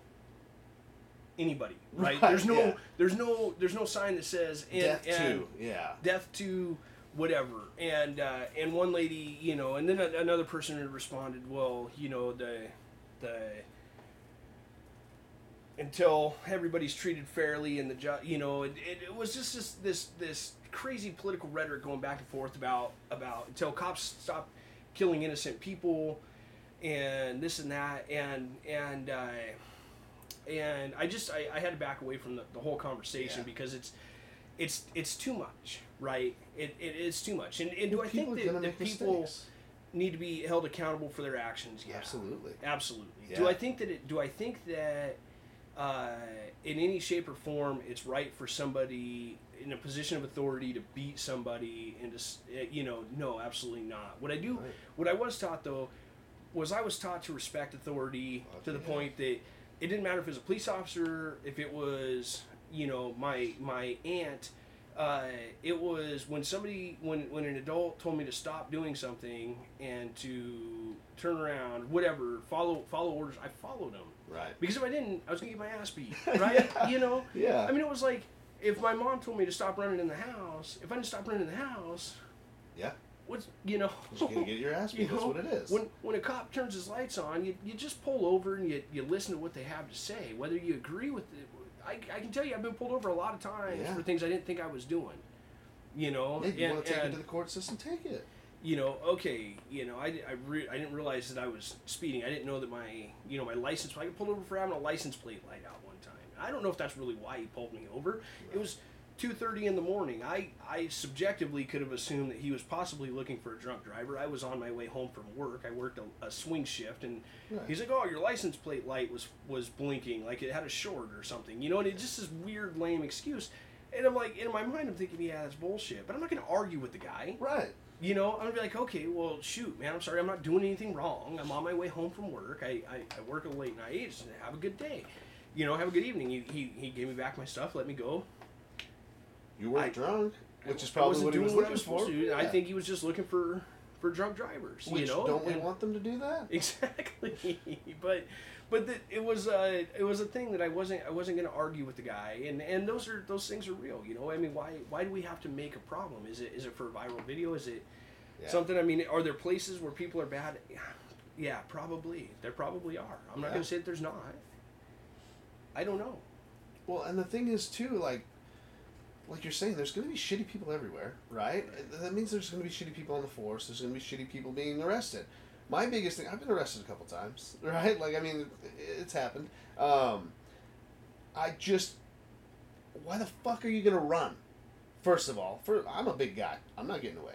anybody right, Right, there's no yeah. there's no there's no sign that says and, Death and, too. Yeah. death to whatever and uh, and one lady you know and then a, another person had responded well you know the the until everybody's treated fairly and the job you know it, it, it was just this this this crazy political rhetoric going back and forth about about until cops stop killing innocent people and this and that and and uh, and I just I, I had to back away from the, the whole conversation Yeah. because it's it's it's too much right it, it is too much and, and do I People think that, that people mistakes. need to be held accountable for their actions yeah Absolutely. absolutely Yeah. do I think that it do I think that uh, in any shape or form it's right for somebody in a position of authority to beat somebody and to eh, you know no absolutely not what I do Right. what I was taught though was I was taught to respect authority Fuck to the point that it didn't matter if it was a police officer, if it was you know my my aunt. Uh, it was when somebody when when an adult told me to stop doing something and to turn around, whatever, follow follow orders. I followed them Right. because if I didn't, I was gonna get my ass beat, right? Yeah. You know. Yeah. I mean, it was like if my mom told me to stop running in the house. If I didn't stop running in the house, Yeah. What's you know? Just gonna get your ass beat. You That's what it is. When when a cop turns his lights on, you, you just pull over and you, you listen to what they have to say. Whether you agree with it, I, I can tell you I've been pulled over a lot of times Yeah. for things I didn't think I was doing. You know, yeah, you and, want to take it to the court system? Take it. you know, okay, you know, I, I, re- I didn't realize that I was speeding. I didn't know that my you know my license. I got pulled over for having a license plate light out one time. I don't know if that's really why he pulled me over. It was. 2:30 in the morning. I I subjectively could have assumed that he was possibly looking for a drunk driver. I was on my way home from work. I worked a, a swing shift, and Right. he's like, "Oh, your license plate light was was blinking, like it had a short or something." You know, and it just this weird, lame excuse. And I'm like, in my mind, I'm thinking, yeah, that's bullshit. But I'm not going to argue with the guy. Right. You know, I'm gonna be like, okay, well, shoot, man, I'm sorry, I'm not doing anything wrong. I'm on my way home from work. I, I, I work a late night. Just have a good day. You know, have a good evening. He, he, he gave me back my stuff, let me go. You weren't I- drunk, which is probably what he was looking for. do. I think he was just looking for for drunk drivers. Which you know, don't we And- want them to do that? Exactly, but but the, it was uh, it was a thing that I wasn't I wasn't going to argue with the guy, and and those are those things are real. You know, I mean, why why do we have to make a problem? Is it is it for a viral video? Is it Yeah. something? I mean, are there places where people are bad? Yeah, probably. There probably are. I'm not Yeah. going to say that there's not. I don't know. Well, and the thing is too, like, like you're saying, there's going to be shitty people everywhere, right? That means there's going to be shitty people on the force. There's going to be shitty people being arrested. My biggest thing, I've been arrested a couple times, right? Like, I mean, it's happened. Um, I just, why the fuck are you going to run? First of all, for I'm a big guy. I'm not getting away.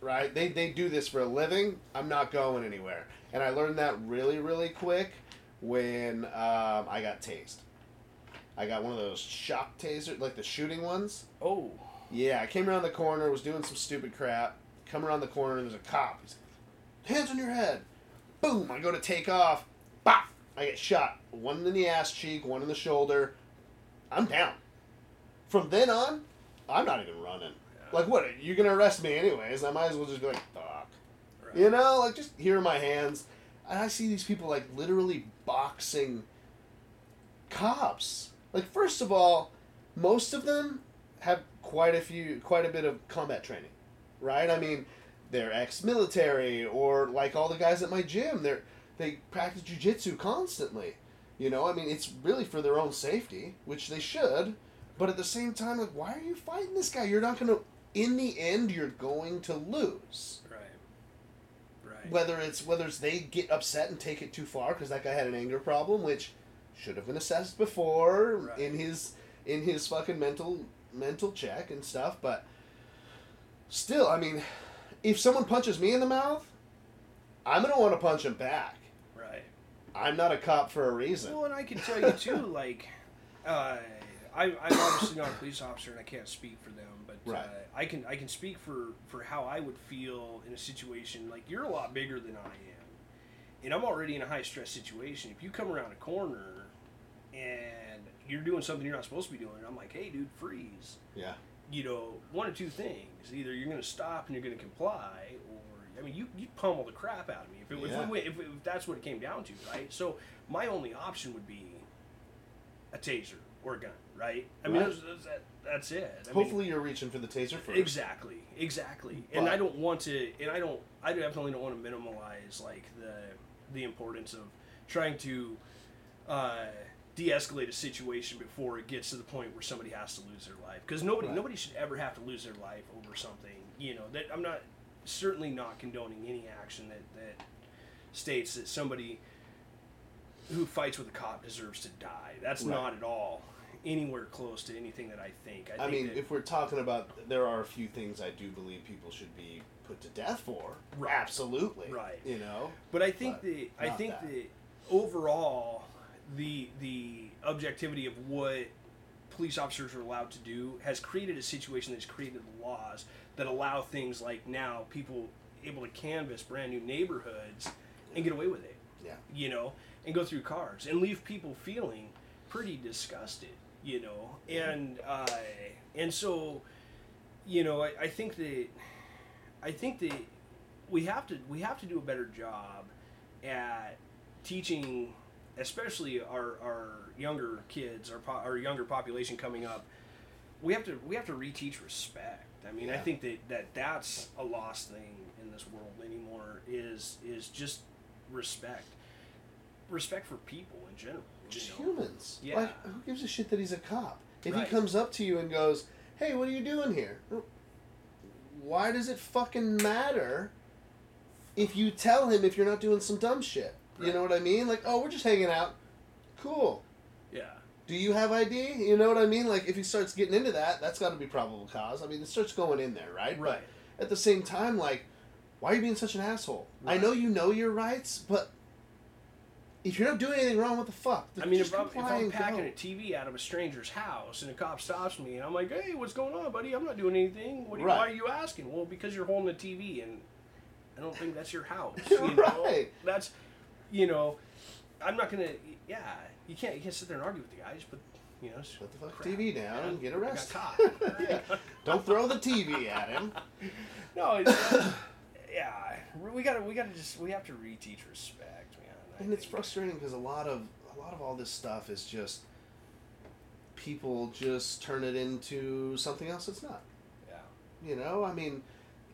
Right? They they do this for a living. I'm not going anywhere. And I learned that really really quick when um, I got tased. I got one of those shock taser, like the shooting ones. Oh, Yeah, I came around the corner, was doing some stupid crap. Come around the corner, and there's a cop. He's like, hands on your head. Boom! I go to take off. Bop! I get shot. One in the ass cheek, one in the shoulder. I'm down. From then on, I'm not even running. Like, what? You're gonna arrest me anyways. I might as well just be like, fuck. right. You know, like just here are my hands, and I see these people like literally boxing cops. Like first of all, most of them have quite a few, quite a bit of combat training, right? I mean, they're ex-military or like all the guys at my gym. They're they practice jujitsu constantly. You know, I mean, it's really for their own safety, which they should. But at the same time, like, why are you fighting this guy? You're not gonna. In the end, you're going to lose Right. Right. whether it's whether it's they get upset and take it too far because that guy had an anger problem which should have been assessed before Right. in his in his fucking mental mental check and stuff but still i mean if someone punches me in the mouth i'm gonna want to punch him back right. i'm not a cop for a reason Well, and I can tell you too, like, uh, I, I'm obviously not a police officer, and I can't speak for them, but Right. uh, I can I can speak for for how I would feel in a situation like you're a lot bigger than I am, and I'm already in a high stress situation. If you come around a corner and you're doing something you're not supposed to be doing, I'm like, hey, dude, freeze. yeah You know, one of two things: either you're going to stop and you're going to comply, or I mean, you you pummel the crap out of me if it, Yeah. if, we, if, if that's what it came down to, right? So my only option would be a taser or a gun, right? I mean, that's, that's, that, that's it. I mean, hopefully you're reaching for the taser first Exactly, exactly. and I don't want to, and I don't, I definitely don't want to minimize like the the importance of trying to uh, de-escalate a situation before it gets to the point where somebody has to lose their life. Because nobody, Right. nobody should ever have to lose their life over something. You know, that I'm not certainly not condoning any action that that states that somebody who fights with a cop deserves to die. That's Right. not at all anywhere close to anything that I think. I, I think mean, if we're talking about, there are a few things I do believe people should be put to death for. Right. Absolutely. Right. You know. But I think But the I think that. the overall the the objectivity of what police officers are allowed to do has created a situation that's created laws that allow things like now people able to canvass brand new neighborhoods and get away with it. Yeah. You know, and go through cars and leave people feeling pretty disgusted. You know, and uh, and so, you know, I, I think that I think that we have to we have to do a better job at teaching, especially our, our younger kids, our po- our younger population coming up. We have to we have to reteach respect. I mean, I think that, that that's a lost thing in this world anymore. Is is just respect, respect for people in general. Just know? humans. Yeah. Like, who gives a shit that he's a cop? If Right. he comes up to you and goes, "Hey, what are you doing here?" Why does it fucking matter if you tell him if you're not doing some dumb shit? You know what I mean? Like, oh, we're just hanging out. Cool. Yeah. Do you have ID? You know what I mean? Like, if he starts getting into that, that's got to be probable cause. I mean, it starts going in there, right? Right. But at the same time, like, why are you being such an asshole? I know you know your rights, but if you're not doing anything wrong, what the fuck? I mean, if I'm, if I'm packing go. a TV out of a stranger's house and a cop stops me and I'm like, "Hey, what's going on, buddy? I'm not doing anything. What are you, Right. Why are you asking?" Well, because you're holding a TV and I don't think that's your house. You know? Right. That's, you know, I'm not gonna. Yeah, you can't. You can't sit there and argue with the guy. Just put, you know, shut the fuck crap. TV down and get arrested. yeah. Don't throw the TV at him. No, it's, yeah, we gotta we gotta just we have to reteach respect, man. I and it's frustrating because a lot of a lot of all this stuff is just people just turn it into something else it's not. Yeah. You know, I mean,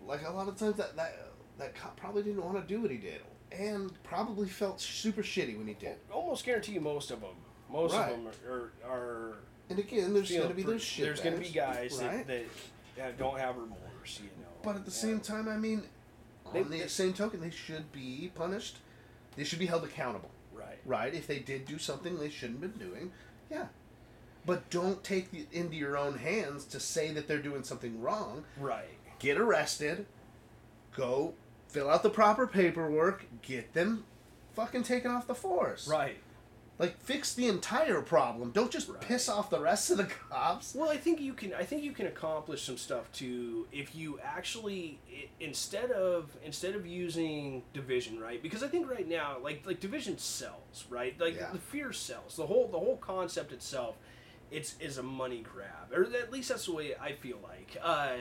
like a lot of times that that that cop probably didn't want to do what he did, and probably felt super shitty when he did. Almost guarantee you most of them. Most Right. of them are, are And again, there's going to be those shit. There's going to be guys right? that, that don't have remorse, you know. But at the Yeah. same time, I mean, They- on the same token, they should be punished. They should be held accountable, right, right? If they did do something they shouldn't have been doing, yeah. But don't take it into your own hands to say that they're doing something wrong. right, Get arrested, go fill out the proper paperwork, get them fucking taken off the force. right. Like fix the entire problem. Don't just Right. piss off the rest of the cops. Well, I think you can. I think you can accomplish some stuff too if you actually instead of instead of using division, right? Because I think right now, like like division sells, right? Like Yeah. the fear sells. The whole the whole concept itself, it's is a money grab, or at least that's the way I feel like. Uh,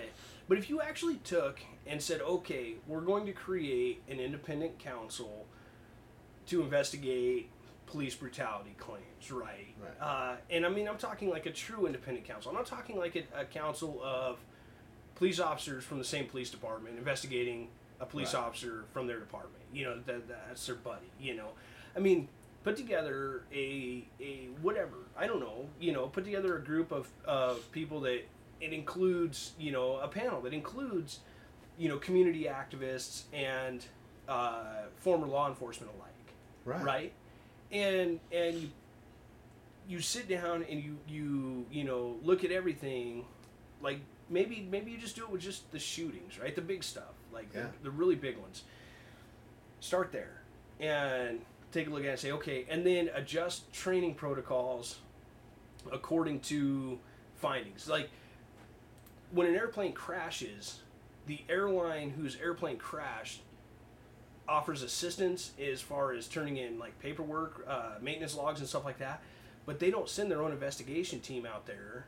but if you actually took and said, okay, we're going to create an independent council to investigate police brutality claims, right? Right. Uh, and I mean, I'm talking like a true independent council. I'm not talking like a, a council of police officers from the same police department investigating a police Right. officer from their department. You know, that, that's their buddy. You know, I mean, put together a a whatever. I don't know. You know, put together a group of of people that it includes. You know, a panel that includes, you know, community activists and uh, former law enforcement alike. Right. And and you you sit down and you you you know look at everything like maybe maybe you just do it with just the shootings right? The big stuff like Yeah. the, the really big ones. Start there and take a look at it and say okay and then adjust training protocols according to findings. Like when an airplane crashes the airline whose airplane crashed offers assistance as far as turning in like paperwork, uh, maintenance logs, and stuff like that. But they don't send their own investigation team out there.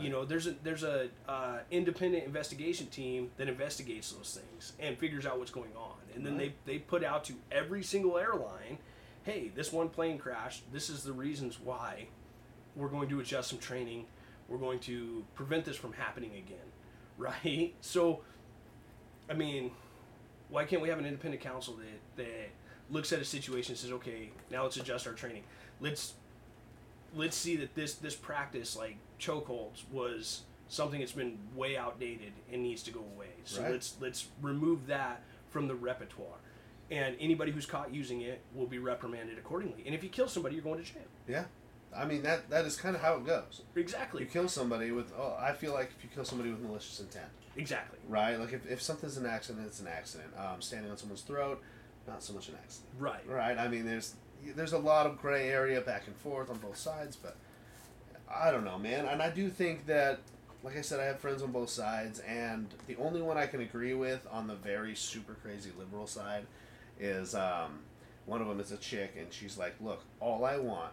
You know, there's a there's a uh, independent investigation team that investigates those things and figures out what's going on, and then Right. they they put out to every single airline, hey, this one plane crashed. This is the reasons why. We're going to adjust some training. We're going to prevent this from happening again, right? So, I mean, why can't we have an independent council that, that looks at a situation and says, okay, now let's adjust our training. Let's let's see that this this practice like chokeholds was something that's been way outdated and needs to go away. So Right. let's let's remove that from the repertoire. And anybody who's caught using it will be reprimanded accordingly. And if you kill somebody, you're going to jail. Yeah. I mean that that is kind of how it goes. Exactly. You kill somebody with oh, I feel like if you kill somebody with malicious intent, Exactly. right? Like if, if something's an accident, it's an accident. Um, standing on someone's throat, not so much an accident, Right. right? I mean, there's there's a lot of gray area back and forth on both sides, but I don't know, man. And I do think that, like I said, I have friends on both sides, and the only one I can agree with on the very super crazy liberal side is um, one of them is a chick, and she's like, "Look, all I want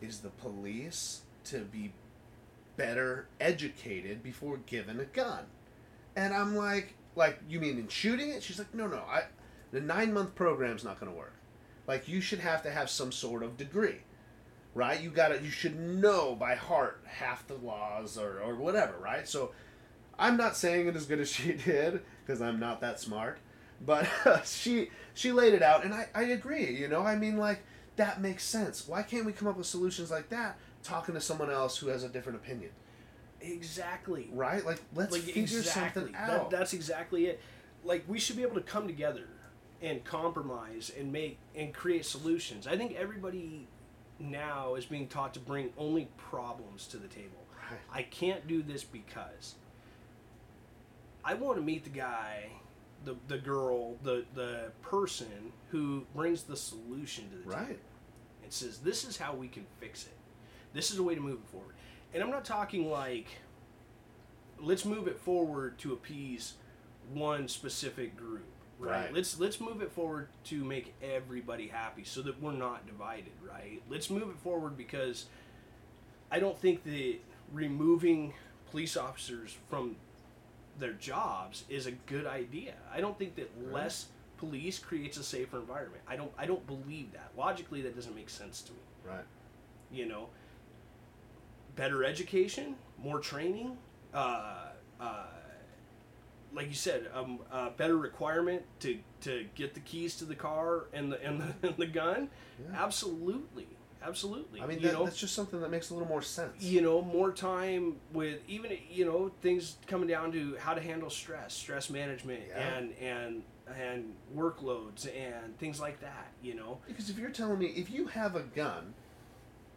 is the police to be better educated before given a gun." And I'm like, "Like you mean in shooting it?" She's like, "No, no, I the nine month program's not going to work. Like you should have to have some sort of degree." right? You got to you should know by heart half the laws or, or whatever, right? So I'm not saying it as good as she did because I'm not that smart, but she she laid it out and I, I agree, you know? I mean like that makes sense. Why can't we come up with solutions like that talking to someone else who has a different opinion, Exactly. right? Like let's like figure exactly. something That, out. that's exactly it. Like we should be able to come together and compromise and make and create solutions. I think everybody now is being taught to bring only problems to the table. Right. I can't do this because I want to meet the guy, the the girl, the the person who brings the solution to the table Right. and says this is how we can fix it. This is a way to move it forward. And I'm not talking like let's move it forward to appease one specific group. Right? Right. Let's let's move it forward to make everybody happy so that we're not divided, right? Let's move it forward because I don't think that removing police officers from their jobs is a good idea. I don't think that Right. less police creates a safer environment. I don't I don't believe that. Logically that doesn't make sense to me. Right. You know, better education, more training, uh, uh, like you said, um, a better requirement to, to get the keys to the car and the and the, and the gun. Yeah. Absolutely, absolutely. I mean, you that, know, that's just something that makes a little more sense. you know more time with even you know things coming down to how to handle stress stress management Yeah. and and and workloads and things like that you know Because if you're telling me if you have a gun,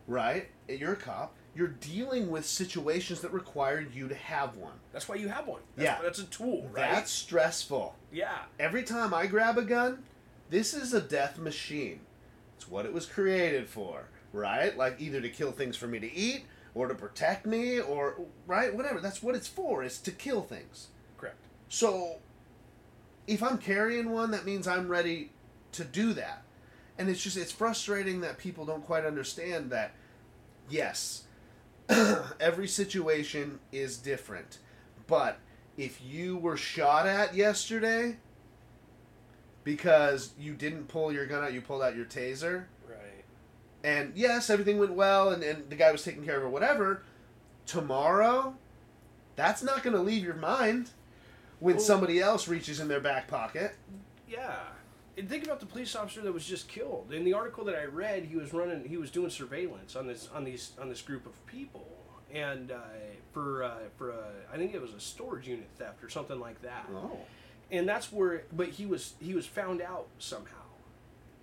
right, and you're a cop, you're dealing with situations that require you to have one. that's why you have one that's, Yeah. that's a tool right That's stressful. yeah Every time I grab a gun, this is a death machine. It's what it was created for, right? Like either to kill things for me to eat or to protect me or right, whatever. That's what it's for, is to kill things. correct So if I'm carrying one, that means I'm ready to do that. And it's just it's frustrating that people don't quite understand that yes, every situation is different. But if you were shot at yesterday because you didn't pull your gun out, you pulled out your taser, right and yes, everything went well and, and the guy was taken care of or whatever, tomorrow, that's not going to leave your mind when Well- somebody else reaches in their back pocket. yeah and think about the police officer that was just killed. In the article that i read he was running he was doing surveillance on this on these on this group of people. And uh, for uh, for a, I think it was a storage unit theft or something like that. Oh. and that's where but he was he was found out somehow.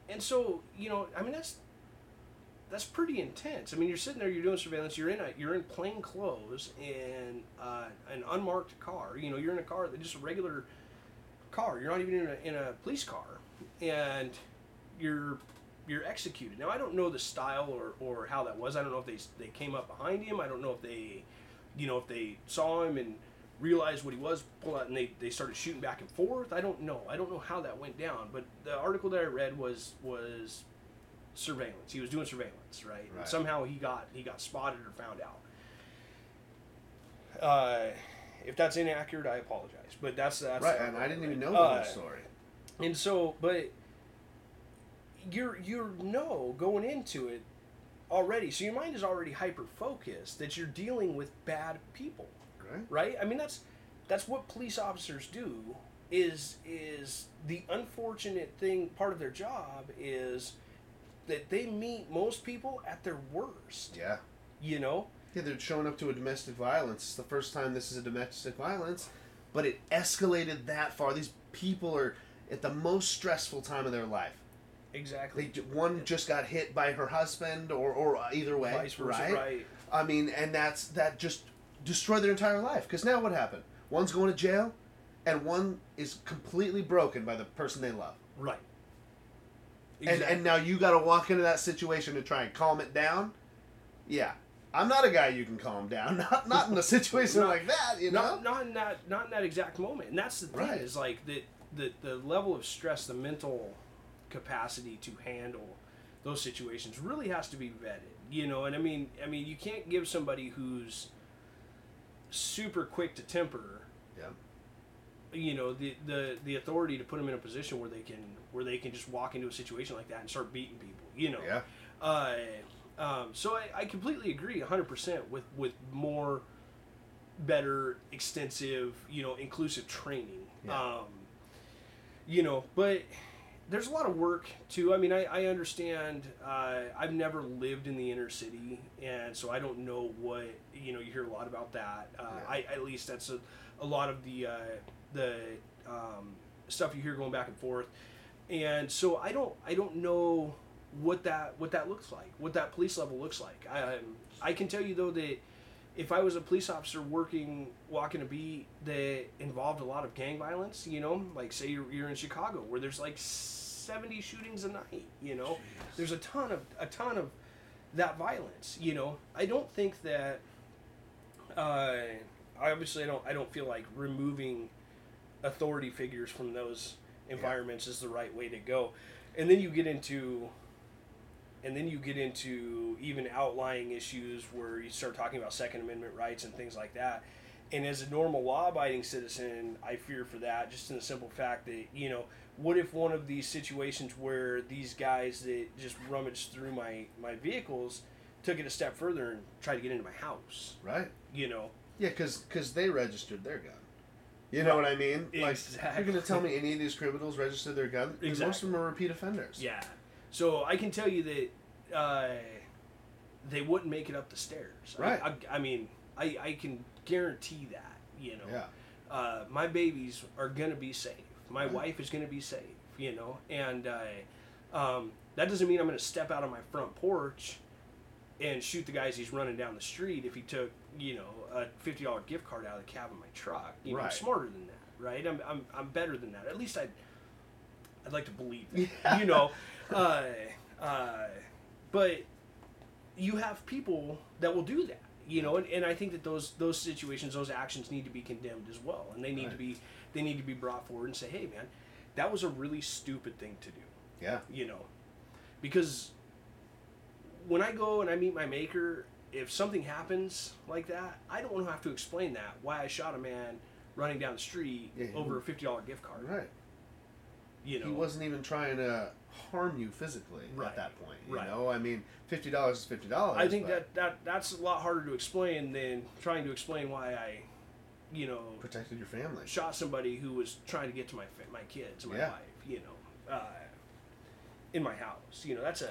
And so you know i mean that's that's pretty intense. I mean you're sitting there you're doing surveillance you're in a you're in plain clothes in uh, an unmarked car. You know you're in a car that just a regular car. You're not even in a, in a police car and you're you're executed now i don't know the style or, or how that was i don't know if they they came up behind him i don't know if they you know if they saw him and realized what he was, pull out, and they, they started shooting back and forth. I don't know. I don't know how that went down. But the article that I read was was surveillance. He was doing surveillance, right? And somehow he got he got spotted or found out. Uh, if that's inaccurate, I apologize. But that's that's Right, and I didn't even know the Uh, whole story. And so, but you're you're no going into it already, so your mind is already hyper focused that you're dealing with bad people, Right? right? I mean that's that's what police officers do. Is is the unfortunate thing part of their job is that they meet most people at their worst. Yeah. You know, Yeah, they're showing up to a domestic violence. It's the first time this is a domestic violence, but it escalated that far. These people are at the most stressful time of their life. exactly. They one just got hit by her husband, or or either way, Vice versa, right? right? I mean, and that's that just destroyed their entire life. Because now what happened? One's going to jail, and one is completely broken by the person they love. Right. Exactly. And and now you got to walk into that situation to try and calm it down. Yeah, I'm not a guy you can calm down. Not not in a situation Not- like that. You know. not, not in that not in that exact moment and that's the thing Right. is like the, the the level of stress the mental capacity to handle those situations really has to be vetted you know and i mean i mean you can't give somebody who's super quick to temper Yeah. you know the, the the authority to put them in a position where they can where they can just walk into a situation like that and start beating people you know Yeah. uh, um, so I, I completely agree 100% with, with more better extensive you know inclusive training Yeah. um, you know but there's a lot of work too. I mean i, I understand uh, i've never lived in the inner city and so i don't know what you know you hear a lot about that. Uh, Yeah. I, at least that's a, a lot of the uh, the um, stuff you hear going back and forth. And so i don't i don't know what that what that looks like what that police level looks like. I i can tell you though that if I was a police officer working walking a beat that involved a lot of gang violence, you know, like say you're, you're in Chicago where there's like 70 shootings a night, you know, there's a ton of a ton of that violence, you know. I don't think that uh, I obviously I don't I don't feel like removing authority figures from those environments is the right way to go. And then you get into and then you get into even outlying issues where you start talking about second amendment rights and things like that And as a normal law-abiding citizen, I fear for that, just in the simple fact that you know, what if one of these situations where these guys that just rummaged through my my vehicles took it a step further and tried to get into my house? Right. You know, Yeah, because because they registered their gun. You know what I mean? Like, Exactly. you're going to tell me any of these criminals registered their gun? 'Cause Most of them are repeat offenders. Yeah. So I can tell you that uh, they wouldn't make it up the stairs. I- Right. I, I, mean, I, I can guarantee that. You know. Yeah. Uh, my babies are gonna be safe. My Right. wife is gonna be safe. You know, and uh, um, that doesn't mean I'm gonna step out on my front porch and shoot the guys he's running down the street if he took you know a fifty dollar gift card out of the cab of my truck. You know, I'm smarter than that, right? I'm, I'm, I'm better than that. At least I'd I'd like to believe that. you know, uh, uh, but you have people that will do that. You know, and, and I think that those those situations, those actions need to be condemned as well, and they need to be they need to be brought forward and say, hey, man, that was a really stupid thing to do Yeah. you know because when i go and i meet my maker if something happens like that i don't want to have to explain that why i shot a man running down the street Yeah, over a $50 gift card Right. you know He wasn't even trying to harm you physically Right. at that point. You Right. know, I mean, fifty dollars is fifty dollars. i think that, that that's a lot harder to explain than trying to explain why i you know protected your family. shot somebody who was trying to get to my my kids my Yeah. wife you know uh, in my house you know that's a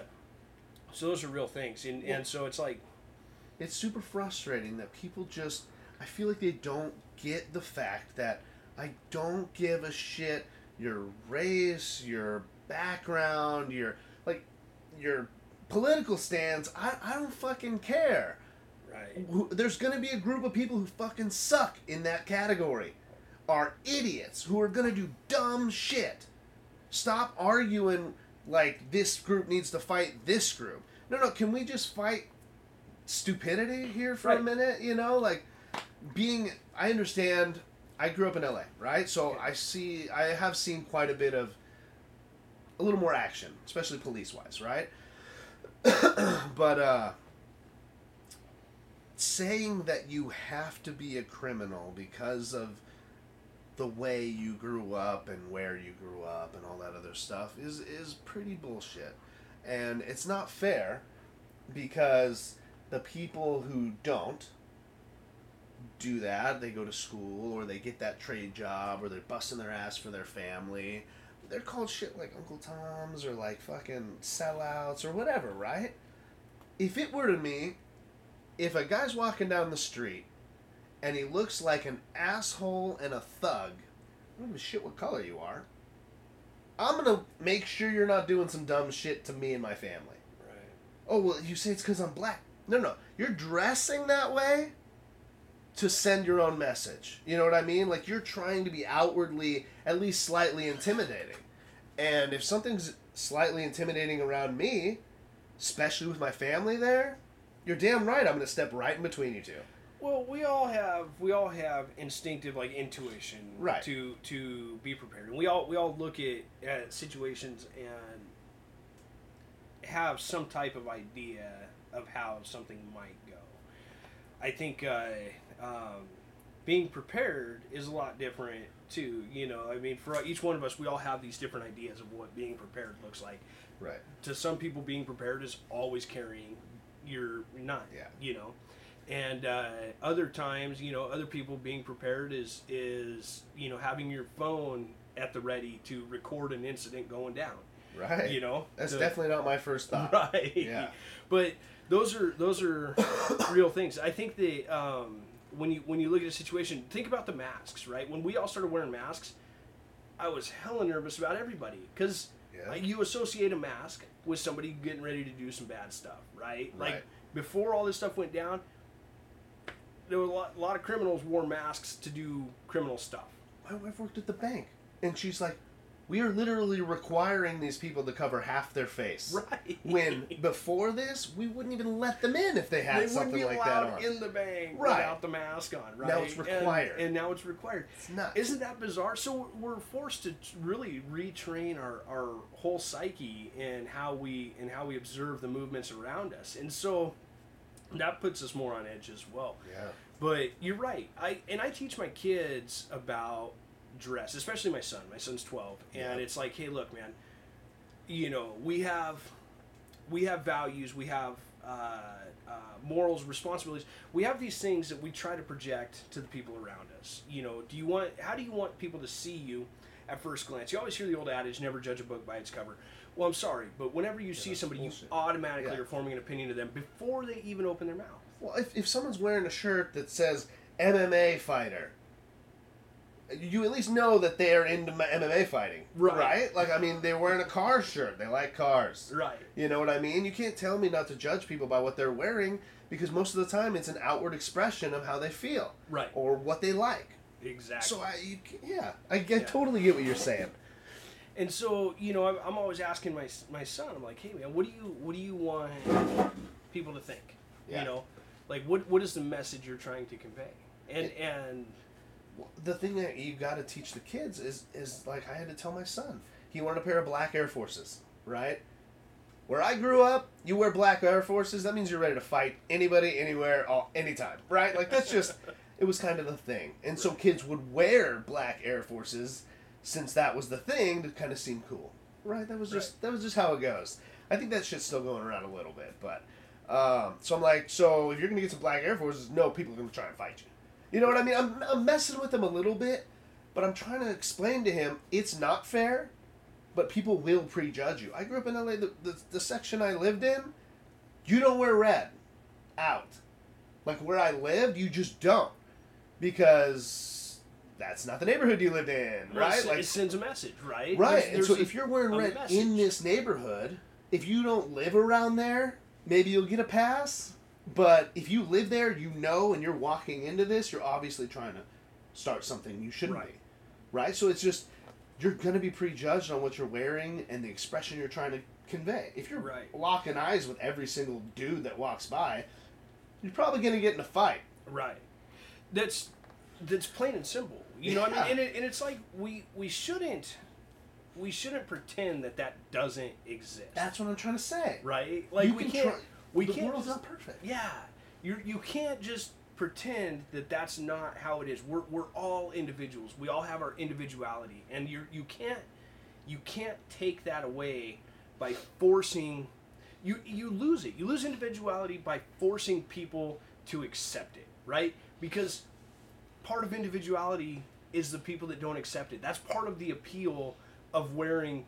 so those are real things and, Well- and so it's like It's super frustrating that people just. I feel like they don't get the fact that I don't give a shit your race, your background, your like your political stance. I, I don't fucking care. right. There's going to be a group of people who fucking suck in that category. Are idiots who are going to do dumb shit. Stop arguing like this group needs to fight this group. No no can we just fight stupidity here for a minute you know? Like being i understand i grew up in la right? So i see i have seen quite a bit of a little more action especially police wise right but uh saying that you have to be a criminal because of the way you grew up and where you grew up and all that other stuff is is pretty bullshit. And it's not fair because the people who don't do that, they go to school or they get that trade job or they're busting their ass for their family. They're called shit like Uncle Tom's or like fucking sellouts or whatever, right? If it were to me, if a guy's walking down the street and he looks like an asshole and a thug, I don't give a shit what color you are. I'm gonna make sure you're not doing some dumb shit to me and my family. right Oh well, you say it's because I'm black. No, no, you're dressing that way to send your own message. You know what I mean? Like you're trying to be outwardly at least slightly intimidating. And if something's slightly intimidating around me, especially with my family there, you're damn right. I'm gonna step right in between you two. Well, we all have we all have instinctive like intuition Right. to to be prepared, and we all we all look at, at situations and have some type of idea of how something might go. I think uh, um, being prepared is a lot different too. You know, I mean, for each one of us, we all have these different ideas of what being prepared looks like. Right. to some people being prepared is always carrying your knife Yeah. you know and uh, other times you know other people being prepared is is you know having your phone at the ready to record an incident going down Right. you know That's definitely not my first thought. right Yeah. but those are those are real things i think the um, when you when you look at a situation think about the masks right when we all started wearing masks i was hella nervous about everybody because Yeah. like, you associate a mask with somebody getting ready to do some bad stuff, right? Like before all this stuff went down, there were a lot, a lot of criminals wore masks to do criminal stuff. My wife worked at the bank, and she's like, "We are literally requiring these people to cover half their face." Right. When before this, we wouldn't even let them in if they had they wouldn't something be like that allowed on. in the bank Right. without the mask on, right? Now it's And- required. and, now it's required. it's nuts. Isn't that bizarre? So we're forced to really retrain our, our whole psyche and how we and how we observe the movements around us, and so that puts us more on edge as well. yeah. But you're right. I and I teach my kids about dress, especially my son. My son's 12, and Yeah. it's like, hey, look, man. You know, we have we have values, we have uh, uh, morals, responsibilities. We have these things that we try to project to the people around us. You know, do you want? How do you want people to see you at first glance? You always hear the old adage, "Never judge a book by its cover." Well, I'm sorry, but whenever you see somebody, bullshit. you automatically Yeah. are forming an opinion of them before they even open their mouth. Well, if, if someone's wearing a shirt that says MMA fighter, you at least know that they are into MMA fighting, Right. Like, I mean, they're wearing a car shirt. They like cars. Right. You know what I mean? You can't tell me not to judge people by what they're wearing because most of the time it's an outward expression of how they feel Right. or what they like. Exactly. So I, you, yeah, I get Yeah. totally get what you're saying. And so, you know, I'm, I'm always asking my my son. I'm like, hey man, what do you what do you want people to think? Yeah. You know, like what what is the message you're trying to convey? And and Well, the thing that you got to teach the kids is is like I had to tell my son. He wanted a pair of black Air Forces, right? Where I grew up, you wear black Air Forces. That means you're ready to fight anybody, anywhere, all, anytime, right? Like that's just it was kind of the thing. And so kids would wear black Air Forces since that was the thing to kind of seem cool, right? That was just that was just how it goes. I think that shit's still going around a little bit, but um, so I'm like, so if you're gonna get some black Air Forces, no, people are gonna try and fight you. You know what I mean? I'm, I'm messing with him a little bit, but I'm trying to explain to him it's not fair, but people will prejudge you. I grew up in LA. The, the, the section I lived in, you don't wear red. Out. Like where I lived, you just don't. Because that's not the neighborhood you lived in, well, right? it, like it sends a message, right? Right. There's- there's so a- if you're wearing red in this neighborhood, if you don't live around there, maybe you'll get a pass. But if you live there, you know, and you're walking into this, you're obviously trying to start something you shouldn't Right. be. Right? So it's just, you're going to be prejudged on what you're wearing and the expression you're trying to convey. If you're Right. locking eyes with every single dude that walks by, you're probably going to get in a fight. Right. That's that's plain and simple. You know, what I mean, and, it, and it's like we we shouldn't we shouldn't pretend that that doesn't exist. That's what I'm trying to say. right. Like You we can can't. We the can't. world's not perfect. Yeah, you you can't just pretend that that's not how it is. We're we're all individuals. We all have our individuality, and you you can't you can't take that away by forcing. You you lose it. You lose individuality by forcing people to accept it, right? Because part of individuality is the people that don't accept it. That's part of the appeal of wearing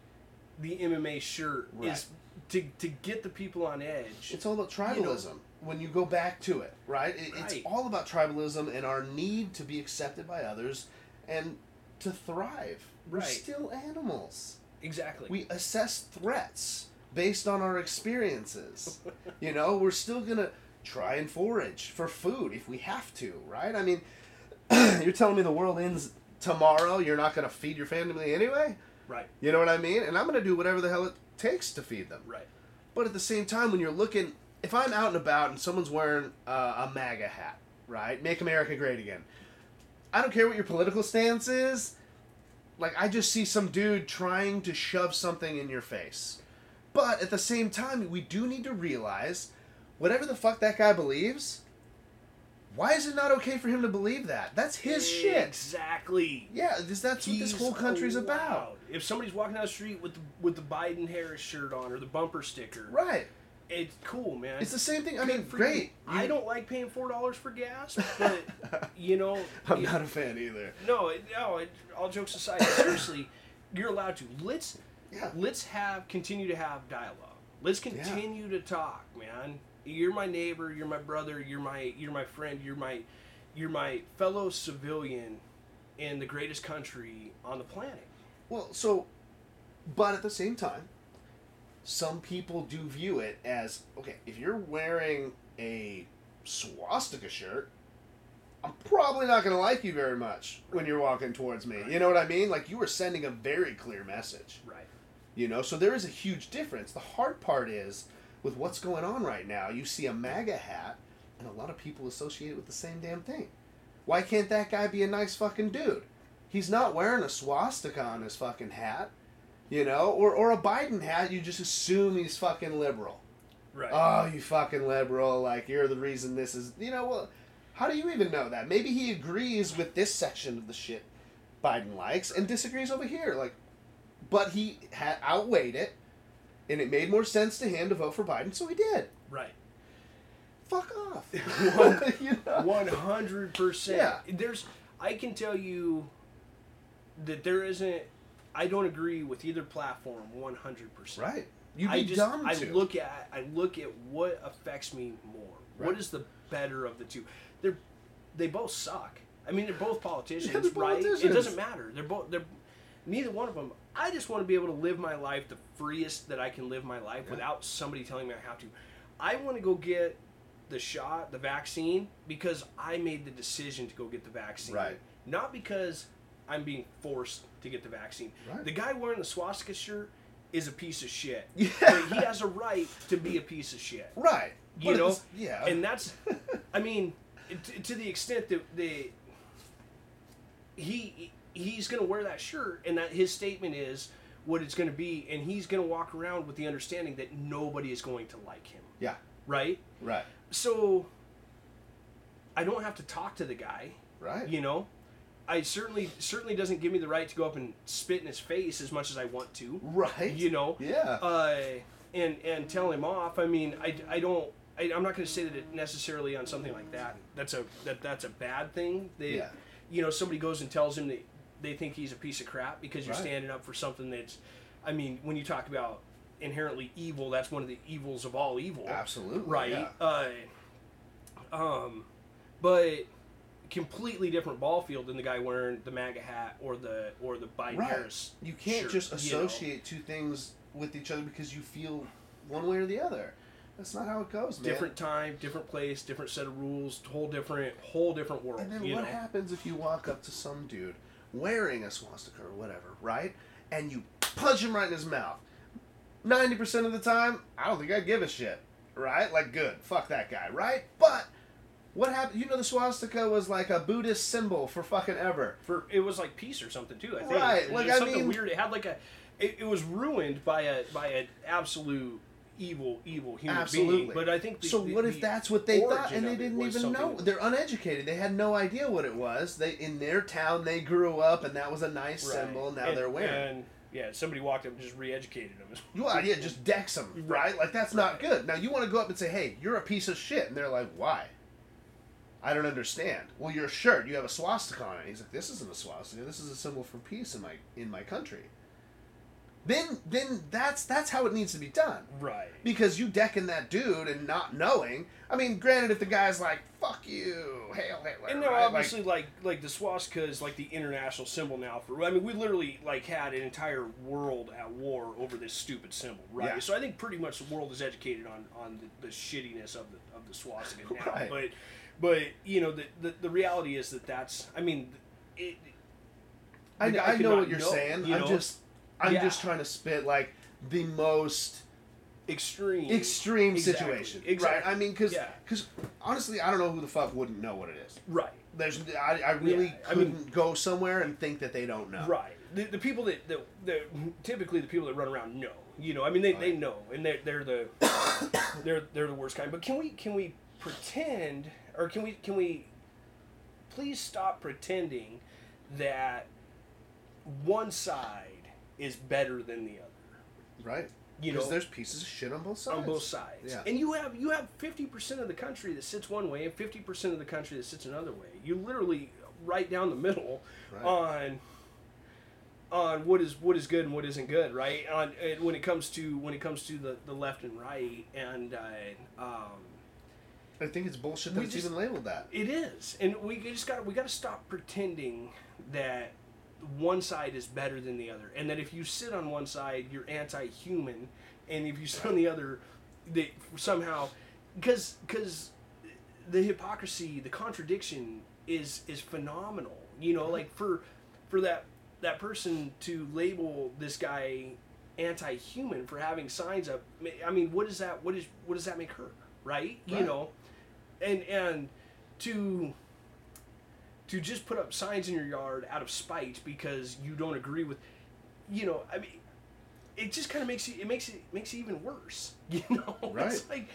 the MMA shirt is to, to get the people on edge. It's all about You know- tribalism. when you go back to it, right? It, It's all about tribalism and our need to be accepted by others and to thrive. We're Right. still animals. exactly. We assess threats based on our experiences. you know, we're still gonna try and forage for food if we have to, right? I mean, you're telling me the world ends tomorrow. You're not gonna feed your family anyway. right. You know what I mean? And I'm gonna do whatever the hell it takes to feed them. Right. But at the same time, when you're looking, if I'm out and about and someone's wearing uh, a MAGA hat, right? Make America Great Again. I don't care what your political stance is. Like, I just see some dude trying to shove something in your face. But at the same time, we do need to realize whatever the fuck that guy believes, why is it not okay for him to believe that? That's his shit. Exactly. Yeah, this, that's what this whole country's allowed. about. If somebody's walking down the street with the, with the Biden Harris shirt on or the bumper sticker, Right. it's cool, man. It's the same thing. I Good mean, great. you. I don't like paying four dollars for gas, but you know, I'm you- not a fan either. No, it, no. It, all jokes aside, seriously, you're allowed to. Let's Yeah. let's have continue to have dialogue. Let's continue to talk, man. You're my neighbor. You're my brother. You're my you're my friend. You're my you're my fellow civilian in the greatest country on the planet. Well, so, but at the same time, some people do view it as okay, if you're wearing a swastika shirt, I'm probably not going to like you very much when you're walking towards me. You know what I mean? Like, you are sending a very clear message. Right. You know, so there is a huge difference. The hard part is with what's going on right now, you see a MAGA hat, and a lot of people associate it with the same damn thing. Why can't that guy be a nice fucking dude? He's not wearing a swastika on his fucking hat, you know, or, or a Biden hat, you just assume he's fucking liberal. Right. Oh, you fucking liberal, like, you're the reason this is, you know, well, How do you even know that? Maybe he agrees with this section of the shit Biden likes and disagrees over here. Like, but he had outweighed it, and it made more sense to him to vote for Biden, so he did. Right. Fuck off. One- You know? One hundred percent. There's. I can tell you that there isn't. I don't agree with either platform one hundred percent. Right. You'd be I just dumb I to. look at I look at what affects me more. Right. What is the better of the two? They're they both suck. I mean, they're both politicians, Yeah, they're right? It doesn't matter. They're both they're neither one of them. I just want to be able to live my life the freest that I can live my life Yeah. without somebody telling me I have to. I want to go get the shot, the vaccine, because I made the decision to go get the vaccine. Right. Not because I'm being forced to get the vaccine. Right. The guy wearing the swastika shirt is a piece of shit. Yeah. But he has a right to be a piece of shit. Right. You But know? yeah. And that's, I mean, to, to the extent that the he he's gonna wear that shirt, and that his statement is what it's gonna be, and he's gonna walk around with the understanding that nobody is going to like him, yeah. right? Right. So I don't have to talk to the guy, Right. you know. I certainly certainly doesn't give me the right to go up and spit in his face as much as I want to, Right. you know. Yeah. uh, and and tell him off. I mean, I, I don't. I, I'm not going to say that it necessarily on something like that. That's a that that's a bad thing. They, Yeah. you know, somebody goes and tells him that they think he's a piece of crap because you're Right. standing up for something that's. I mean, when you talk about inherently evil, that's one of the evils of all evil. Absolutely. Right. Yeah. Uh, um, but completely different ball field than the guy wearing the MAGA hat or the or the Biden Right. Harris. You can't shirt, just you know? associate two things with each other because you feel one way or the other. That's not how it goes, man. different time, different place, different set of rules, whole different, whole different world. And then what know? happens if you walk up to some dude wearing a swastika or whatever, right? And you punch him right in his mouth. Ninety percent of the time, I don't think I'd give a shit, right? Like, good, fuck that guy, right? But what happened? You know, the swastika was like a Buddhist symbol for fucking ever. For it was like peace or something too. I think. Right, It was like, I something mean- weird. It had like a. It, it was ruined by a by an absolute evil evil human Absolutely. being. But I think. The, so the- what if that's what they thought and they didn't even know? They're uneducated. They had no idea what it was. They in their town they grew up and that was a nice Right. symbol. Now And- they're wearing. And yeah, somebody walked up and just re-educated them. You want, yeah, just dex them, right? Like that's not good. Now you want to go up and say, "Hey, you're a piece of shit," and they're like, "Why?" I don't understand. Well, your shirt, you have a swastika on it. He's like, "This isn't a swastika. This is a symbol for peace in my in my country." Then, then that's that's how it needs to be done. Right. Because you decking that dude and not knowing. I mean, granted, if the guy's like, "Fuck you, hail Hitler," And now, right? Obviously, like like the swastika is like the international symbol now for. I mean, we literally like had an entire world at war over this stupid symbol, right? Yeah. So I think pretty much the world is educated on on the, the shittiness of the of the swastika now. Right. But but you know the, the the reality is that that's. I mean, it. I, I know what you're know, saying. you I'm just, I'm Yeah. just trying to spit like the most extreme extreme Exactly, situation, exactly. right? I mean, because Yeah. honestly, I don't know who the fuck wouldn't know what it is. right There's, I, I really Yeah, I mean- couldn't go somewhere and think that they don't know. Right. The, the people that, that, that typically the people that run around know. You know, I mean they, they know and they're they're the they're they're the worst kind. But can we can we pretend or can we can we please stop pretending that one side is better than the other? Right. You Because know, there's pieces of shit on both sides. on both sides. Yeah. And you have you have fifty percent of the country that sits one way and fifty percent of the country that sits another way. You literally right down the middle Right. on on what is what is good and what isn't good, right? On when it comes to when it comes to the, the left and right, and uh, um, I think it's bullshit that We it's just- even labeled that. it is, and we just got we got to stop pretending that one side is better than the other, and that if you sit on one side, you're anti-human, and if you sit on the other, that somehow, because because the hypocrisy, the contradiction is is phenomenal. You know, like for for that that person to label this guy anti-human for having signs up. I mean, what does that what is what does that make her? Right? You know, and and to to just put up signs in your yard out of spite because you don't agree with you know i mean it just kind of makes you it makes it makes it even worse you know? Right. it's like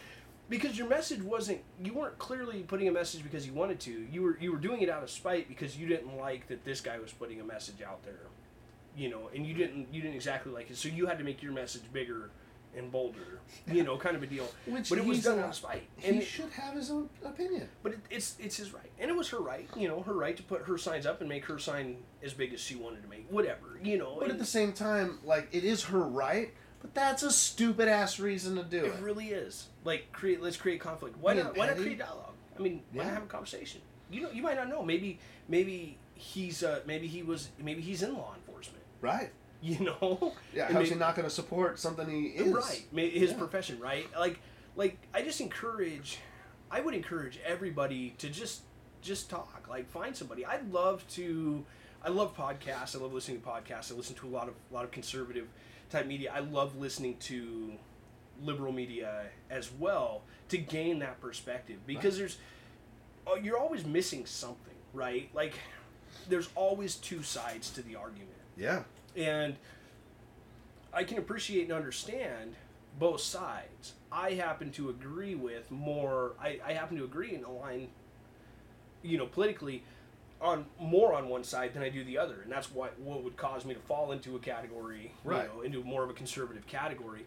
because your message wasn't you weren't clearly putting a message because you wanted to. You were you were doing it out of spite because you didn't like that this guy was putting a message out there you know and you didn't you didn't exactly like it. So you had to make your message bigger and bolder you know kind of a deal. Which but it was done a- out of spite He it- should have his own opinion. but it, it's it's his right and it was her right you know her right to put her signs up and make her sign as big as she wanted to make whatever you know But and at the same time, like it is her right, but that's a stupid ass reason to do it it. really is. Like create let's create conflict. Why not why not create dialogue? I mean why not have a conversation? You know you might not know. Maybe maybe he's uh maybe he was maybe he's in law enforcement. Right. you know Yeah. How's he not going to support something he is? right his Yeah. profession right like like i just encourage i would encourage everybody to just just talk like find somebody i'd love to i love podcasts i love listening to podcasts i listen to a lot of a lot of conservative type media i love listening to liberal media as well to gain that perspective because there's oh, you're always missing something right like there's always two sides to the argument Yeah. And I can appreciate and understand both sides. I happen to agree with more. I, I happen to agree and align, you know, politically on more on one side than I do the other, and that's what what would cause me to fall into a category, Right. you know, into more of a conservative category.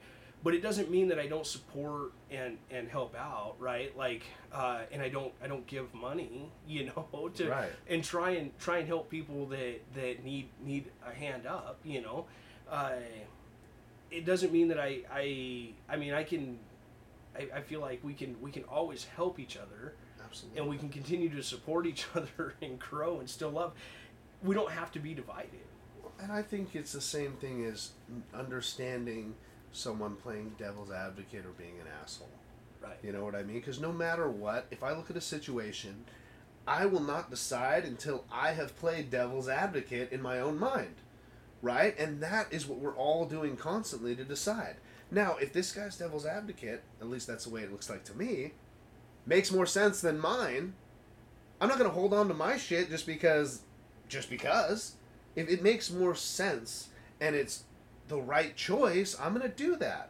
But it doesn't mean that I don't support and and help out, right? Like, uh, and I don't I don't give money, you know, to Right. and try and try and help people that that need need a hand up you know uh, it doesn't mean that I I I mean I can I, I feel like we can we can always help each other Absolutely. and we can continue to support each other and grow and still love we don't have to be divided And I think it's the same thing as understanding someone playing devil's advocate or being an asshole. right You know what I mean? Because no matter what, if I look at a situation, I will not decide until I have played devil's advocate in my own mind. Right? And that is what we're all doing constantly to decide. Now, if this guy's devil's advocate, at least that's the way it looks like to me, makes more sense than mine, I'm not going to hold on to my shit just because just because. If it makes more sense and it's the right choice, I'm going to do that.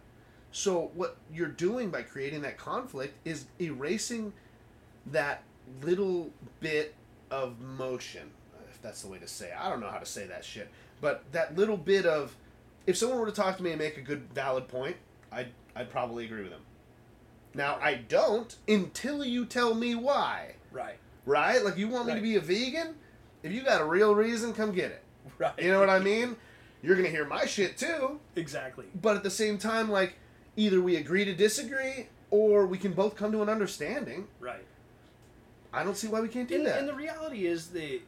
So what you're doing by creating that conflict is erasing that little bit of motion, if that's the way to say. It. I don't know how to say that shit, but that little bit of if someone were to talk to me and make a good valid point, I'd I'd probably agree with them. Now I don't until you tell me why. right Right? Like you want me to be a vegan? If you got a real reason, come get it. right You know what I mean? You're gonna hear my shit too. exactly But at the same time, like either we agree to disagree or we can both come to an understanding. right I don't see why we can't do and, that. and the reality is that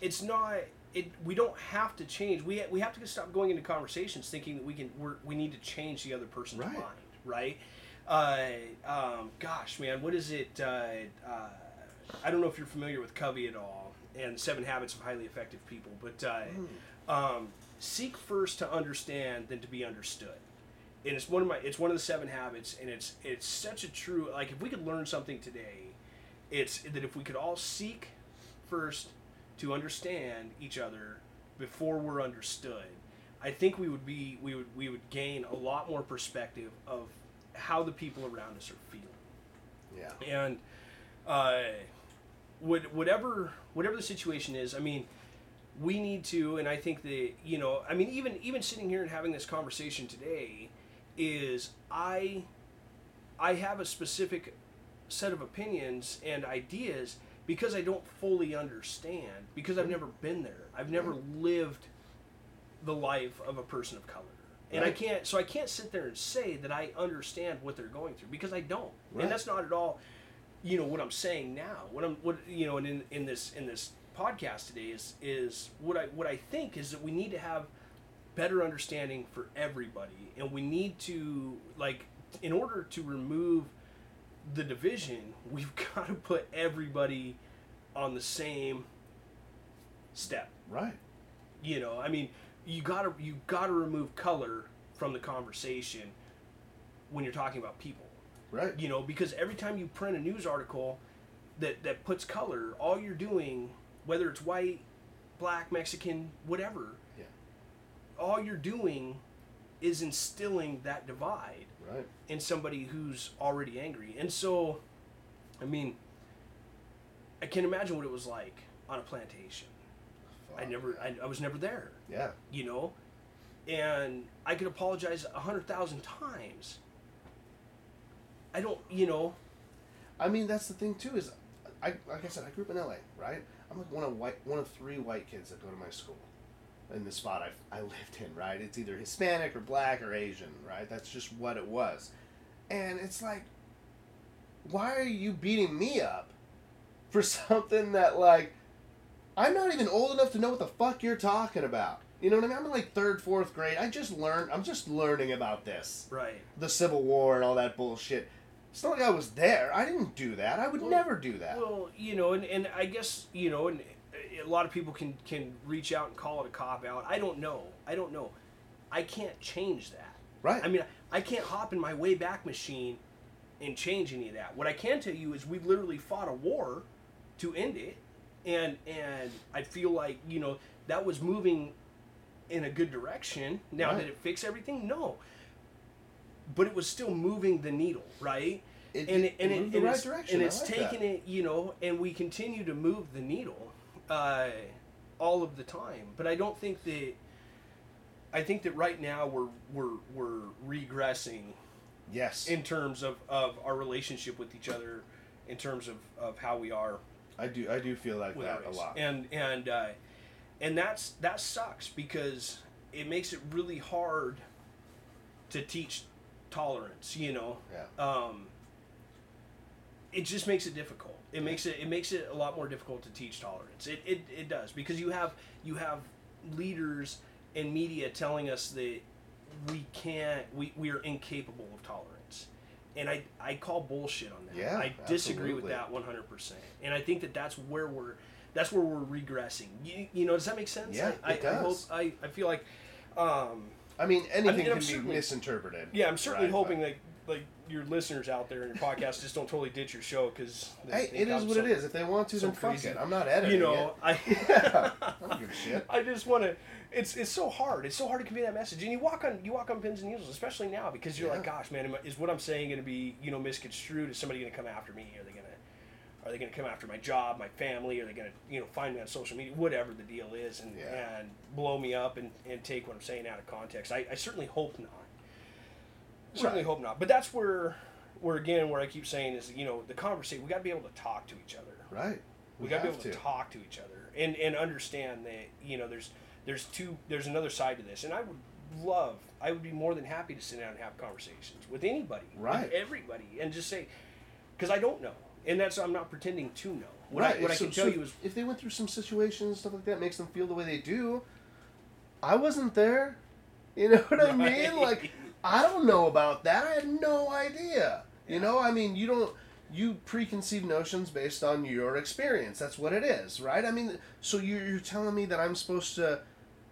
it's not it we don't have to change we we have to stop going into conversations thinking that we can we're, we need to change the other person's Right. mind right uh, um, gosh man what is it uh, uh, i don't know if you're familiar with covey at all and seven habits of highly effective people but uh, Hmm. um, seek first to understand than to be understood and it's one of my it's one of the seven habits and it's it's such a true like if we could learn something today it's that if we could all seek first to understand each other before we're understood i think we would be we would we would gain a lot more perspective of how the people around us are feeling yeah. and uh, what, whatever whatever the situation is, I mean, we need to, and I think that you know, I mean, even even sitting here and having this conversation today, is I I have a specific set of opinions and ideas because I don't fully understand because I've mm-hmm. never been there. I've never mm-hmm. lived the life of a person of color. And I can't so I can't sit there and say that I understand what they're going through because I don't. Right. And that's not at all you know what I'm saying now. What I'm what you know and in, in this in this podcast today is is what I what I think is that we need to have better understanding for everybody and we need to like in order to remove the division, we've got to put everybody on the same step. Right. You know, I mean, you gotta you gotta remove color from the conversation when you're talking about people. Right. You know, because every time you print a news article that that puts color, all you're doing, whether it's white, black, Mexican, whatever, Yeah. all you're doing is instilling that divide Right. in somebody who's already angry. And so, I mean, I can imagine what it was like on a plantation. I never, I, I was never there, Yeah. you know, and I could apologize a hundred thousand times. I don't, you know, I mean, that's the thing too. Is I like I said, I grew up in L.A. Right. I'm like one of white, one of three white kids that go to my school. In the spot I I lived in, right? It's either Hispanic or black or Asian, right? That's just what it was, and it's like, why are you beating me up for something that like I'm not even old enough to know what the fuck you're talking about. You know what I mean? I'm in like third, fourth grade. I just learned. I'm just learning about this right? the Civil War and all that bullshit. It's not like I was there. I didn't do that. I would Well- never do that. Well, you know, and, and I guess you know, and a lot of people can can reach out and call it a cop out. I don't know. I don't know. I can't change that. right. I mean, I can't hop in my way back machine and change any of that. What I can tell you is we literally fought a war to end it, and and I feel like you know that was moving in a good direction. Now Right. did it fix everything? No. But it was still moving the needle, right? it, and it, and it, the and right it's, direction. and it's like taken that. it, you know, and we continue to move the needle uh, all of the time. But I don't think that. I think that right now we're we're we're regressing Yes, in terms of, of our relationship with each other, in terms of, of how we are I do. I do feel like that a lot. And and uh, and that's that sucks because it makes it really hard to teach tolerance. You know, yeah. um, it just makes it difficult. It makes it it makes it a lot more difficult to teach tolerance. It, it, it does because you have you have leaders and media telling us that we can't we, we are incapable of tolerance. And I, I call bullshit on that. Yeah, I disagree with that 100%. And I think that that's where we're that's where we're regressing. You, you know, does that make sense? Yeah, I, it I, I hope does. I, I feel like um, I mean, anything I'm can be misinterpreted. yeah, I'm certainly right, hoping that like your listeners out there in your podcast just don't totally ditch your show because Hey, it is what it is. If they want to, then fuck it. I'm not editing You know, I Yeah, I don't give a shit. I just want to. It's it's so hard. It's so hard to convey that message, and you walk on you walk on pins and needles, especially now because you're Yeah. like, gosh, man, am I- is what I'm saying going to be you know misconstrued? Is somebody going to come after me? Are they going to are they going to come after my job, my family? Are they going to you know find me on social media, whatever the deal is, and Yeah. and blow me up and, and take what I'm saying out of context? I, I certainly hope not. Certainly Right. hope not. But that's where where again where I keep saying is you know the conversation we got to be able to talk to each other Right. we, got to be able to. talk to each other and and understand that you know there's there's two there's another side to this and i would love i would be more than happy to sit down and have conversations with anybody Right. with everybody and just say because i don't know and that's i'm not pretending to know what right. i, what I can tell so you is if they went through some situations, stuff like that, makes them feel the way they do. I wasn't there. You know what I mean? Like, I don't know about that. I had no idea. You know, I mean, you don't you preconceived notions based on your experience. That's what it is, right? I mean, so you're, you're telling me that I'm supposed to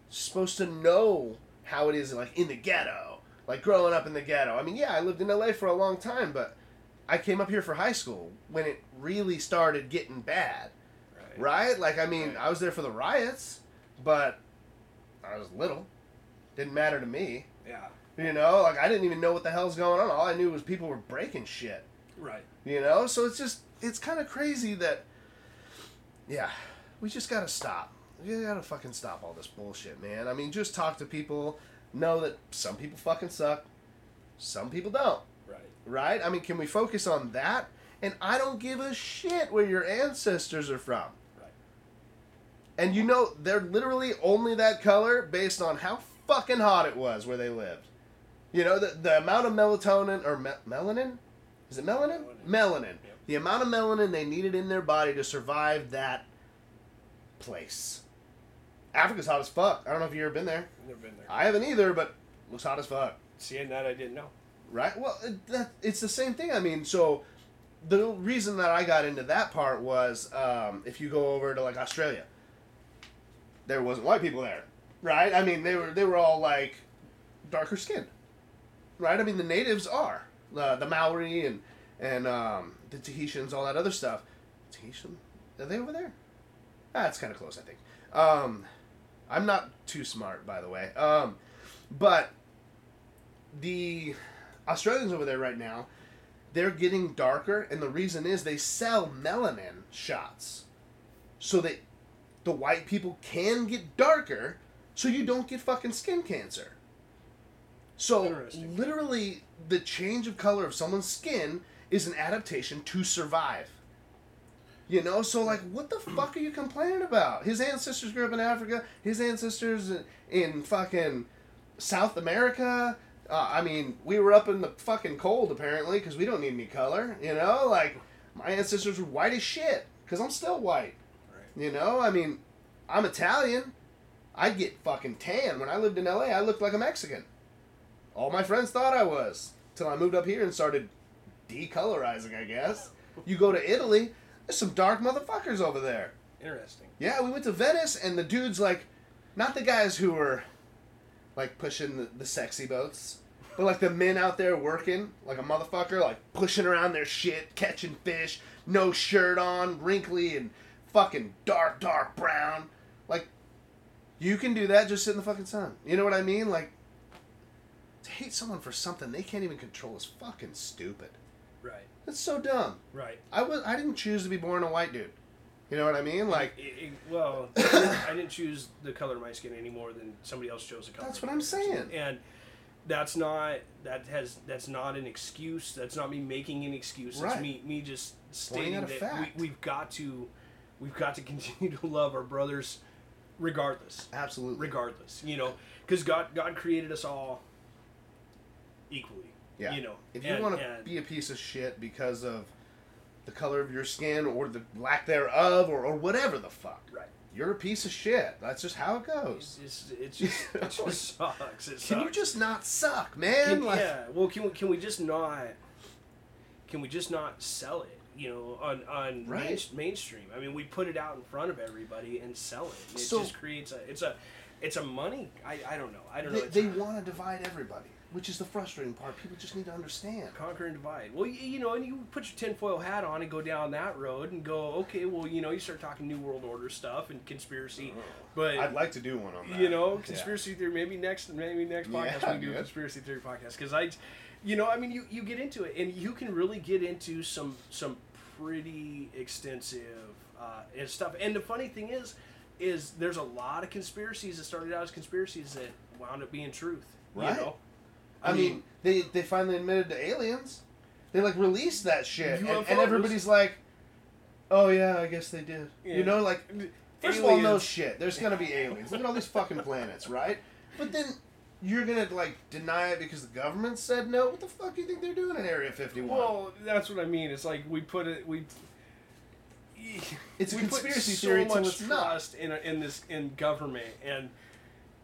supposed to know how it is like in the ghetto, like growing up in the ghetto. I mean, yeah, I lived in LA for a long time, but I came up here for high school when it really started getting bad, right? Like, I mean, Right. I was there for the riots, but I was little. Didn't matter to me. yeah You know, like I didn't even know what the hell's going on. All I knew was people were breaking shit. right You know, so it's just it's kind of crazy that. Yeah, we just gotta stop. We gotta fucking stop all this bullshit, man. I mean, just talk to people. Know that some people fucking suck. Some people don't. Right? I mean, can we focus on that? And I don't give a shit where your ancestors are from. right And you know, they're literally only that color based on how fucking hot it was where they lived. You know, the, the amount of melatonin, or me- melanin? Is it melanin? Melanin. Melanin. Yep. The amount of melanin they needed in their body to survive that place. Africa's hot as fuck. I don't know if you've ever been there. never been there I haven't either, but looks hot as fuck. seeing that i didn't know Right? Well, that, it's the same thing. I mean, so the reason that I got into that part was um, if you go over to like Australia, there wasn't white people there, right? I mean, they were they were all like darker skinned, right? I mean, the natives are uh, the Maori and and um, the Tahitians, all that other stuff. Tahitian, are they over there? Ah, it's kind of close, I think. Um, I'm not too smart, by the way. Um, but the Australians over there right now, they're getting darker, and the reason is they sell melanin shots, so that the white people can get darker, so you don't get fucking skin cancer. So literally, the change of color of someone's skin is an adaptation to survive. You know, so like, what the fuck are you complaining about? His ancestors grew up in Africa. His ancestors in, in fucking South America. Uh, I mean, we were up in the fucking cold apparently because we don't need any color. You know, like my ancestors were white as shit because I'm still white. Right. You know, I mean, I'm Italian. I get fucking tan. When I lived in LA, I looked like a Mexican. All my friends thought I was till I moved up here and started decolorizing. I guess you go to Italy. There's some dark motherfuckers over there. Interesting. Yeah, we went to Venice, and the dudes like, not the guys who were, like pushing the, the sexy boats, but like the men out there working like a motherfucker, like pushing around their shit, catching fish, no shirt on, wrinkly and fucking dark, dark brown. Like, you can do that just sit in the fucking sun. You know what I mean? Like, to hate someone for something they can't even control is fucking stupid. Right. That's so dumb. Right. I was I didn't choose to be born a white dude. You know what I mean? Like. It- it- well, I didn't- I didn't choose the color of my skin any more than somebody else chose the color. That's what I'm saying. And that's not that has that's not an excuse. That's not me making an excuse. It's Right. me me just stating that fact. we, we've got to we've got to continue to love our brothers, regardless. Absolutely. Regardless, you know, because God God created us all equally. Yeah. You know, If you want to be a piece of shit because of the color of your skin or the lack thereof or, or whatever the fuck, right. you're a piece of shit. That's just how it goes. It's, it's, it's just it just sucks. It Can you just not suck, man? Can, like, yeah. Well, can we, can we just not? Can we just not sell it? You know, on on Right. main, mainstream. I mean, we put it out in front of everybody and sell it. And it So- just creates a. It's a. It's a money. I, I don't know. I don't know. They want to divide everybody, which is the frustrating part. People just need to understand. conquer and divide. Well, you, you know, and you put your tinfoil hat on and go down that road and go, okay, well, you know, you start talking New World Order stuff and conspiracy, but I'd like to do one on that. you know, Yeah. conspiracy theory. Maybe next, maybe next Yeah, podcast we do a conspiracy theory podcast because I, you know, I mean, you you get into it and you can really get into some some pretty extensive uh, and stuff. And the funny thing is, is there's a lot of conspiracies that started out as conspiracies that wound up being truth. Right. You know. I mm. mean, they they finally admitted to aliens. They like released that shit, and, and everybody's like, "Oh yeah, I guess they did." You know, like first of all, no shit. There's gonna be aliens. Look at all these fucking planets, right? But then you're gonna like deny it because the government said no. What the fuck do you think they're doing in Area 51? Well, that's what I mean. It's like we put it we. It's a we put conspiracy so theory till much it's not. trust in in this in government, and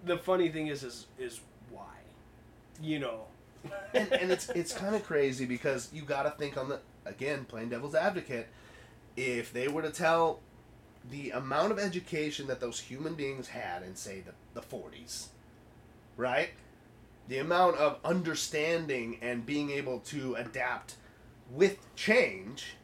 the funny thing is, is is you know, and, and it's it's kind of crazy because you got to think on the again playing devil's advocate if they were to tell the amount of education that those human beings had in say the, the 40s right? The amount of understanding and being able to adapt with change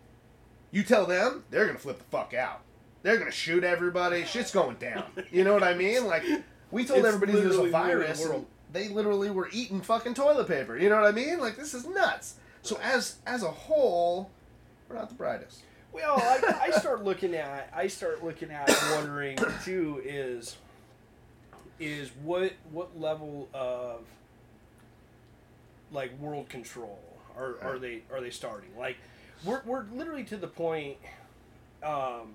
you tell them they're gonna flip the fuck out. They're gonna shoot everybody. Shit's going down. You know what i mean? Like we told It's everybody there's a literally the they literally were eating fucking toilet paper. You know what i mean? Like this is nuts. So as as a whole we're not the brightest. Well, I, I start looking at I start looking at wondering too is is what what level of like world control are, are they are they starting? Like we're, we're literally to the point um,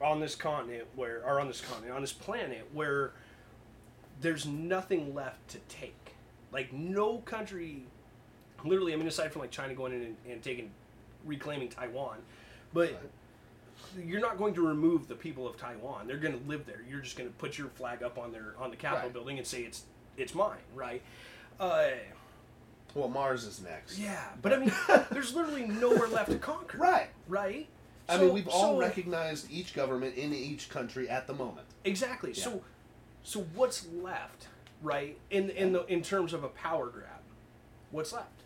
on this continent where or on this continent on this planet where there's nothing left to take. Like no country literally I mean aside from like China going in and, and taking reclaiming Taiwan, but Right. you're not going to remove the people of Taiwan. They're going to live there. You're just going to put your flag up on their on the Capitol Right. building and say it's it's mine, right? Uh, well mars is next yeah, but I mean, there's literally nowhere left to conquer, right Right? I So- mean, we've all so- recognized each government in each country at the moment. exactly. Yeah. So, so what's left, right? In in the in terms of a power grab, what's left?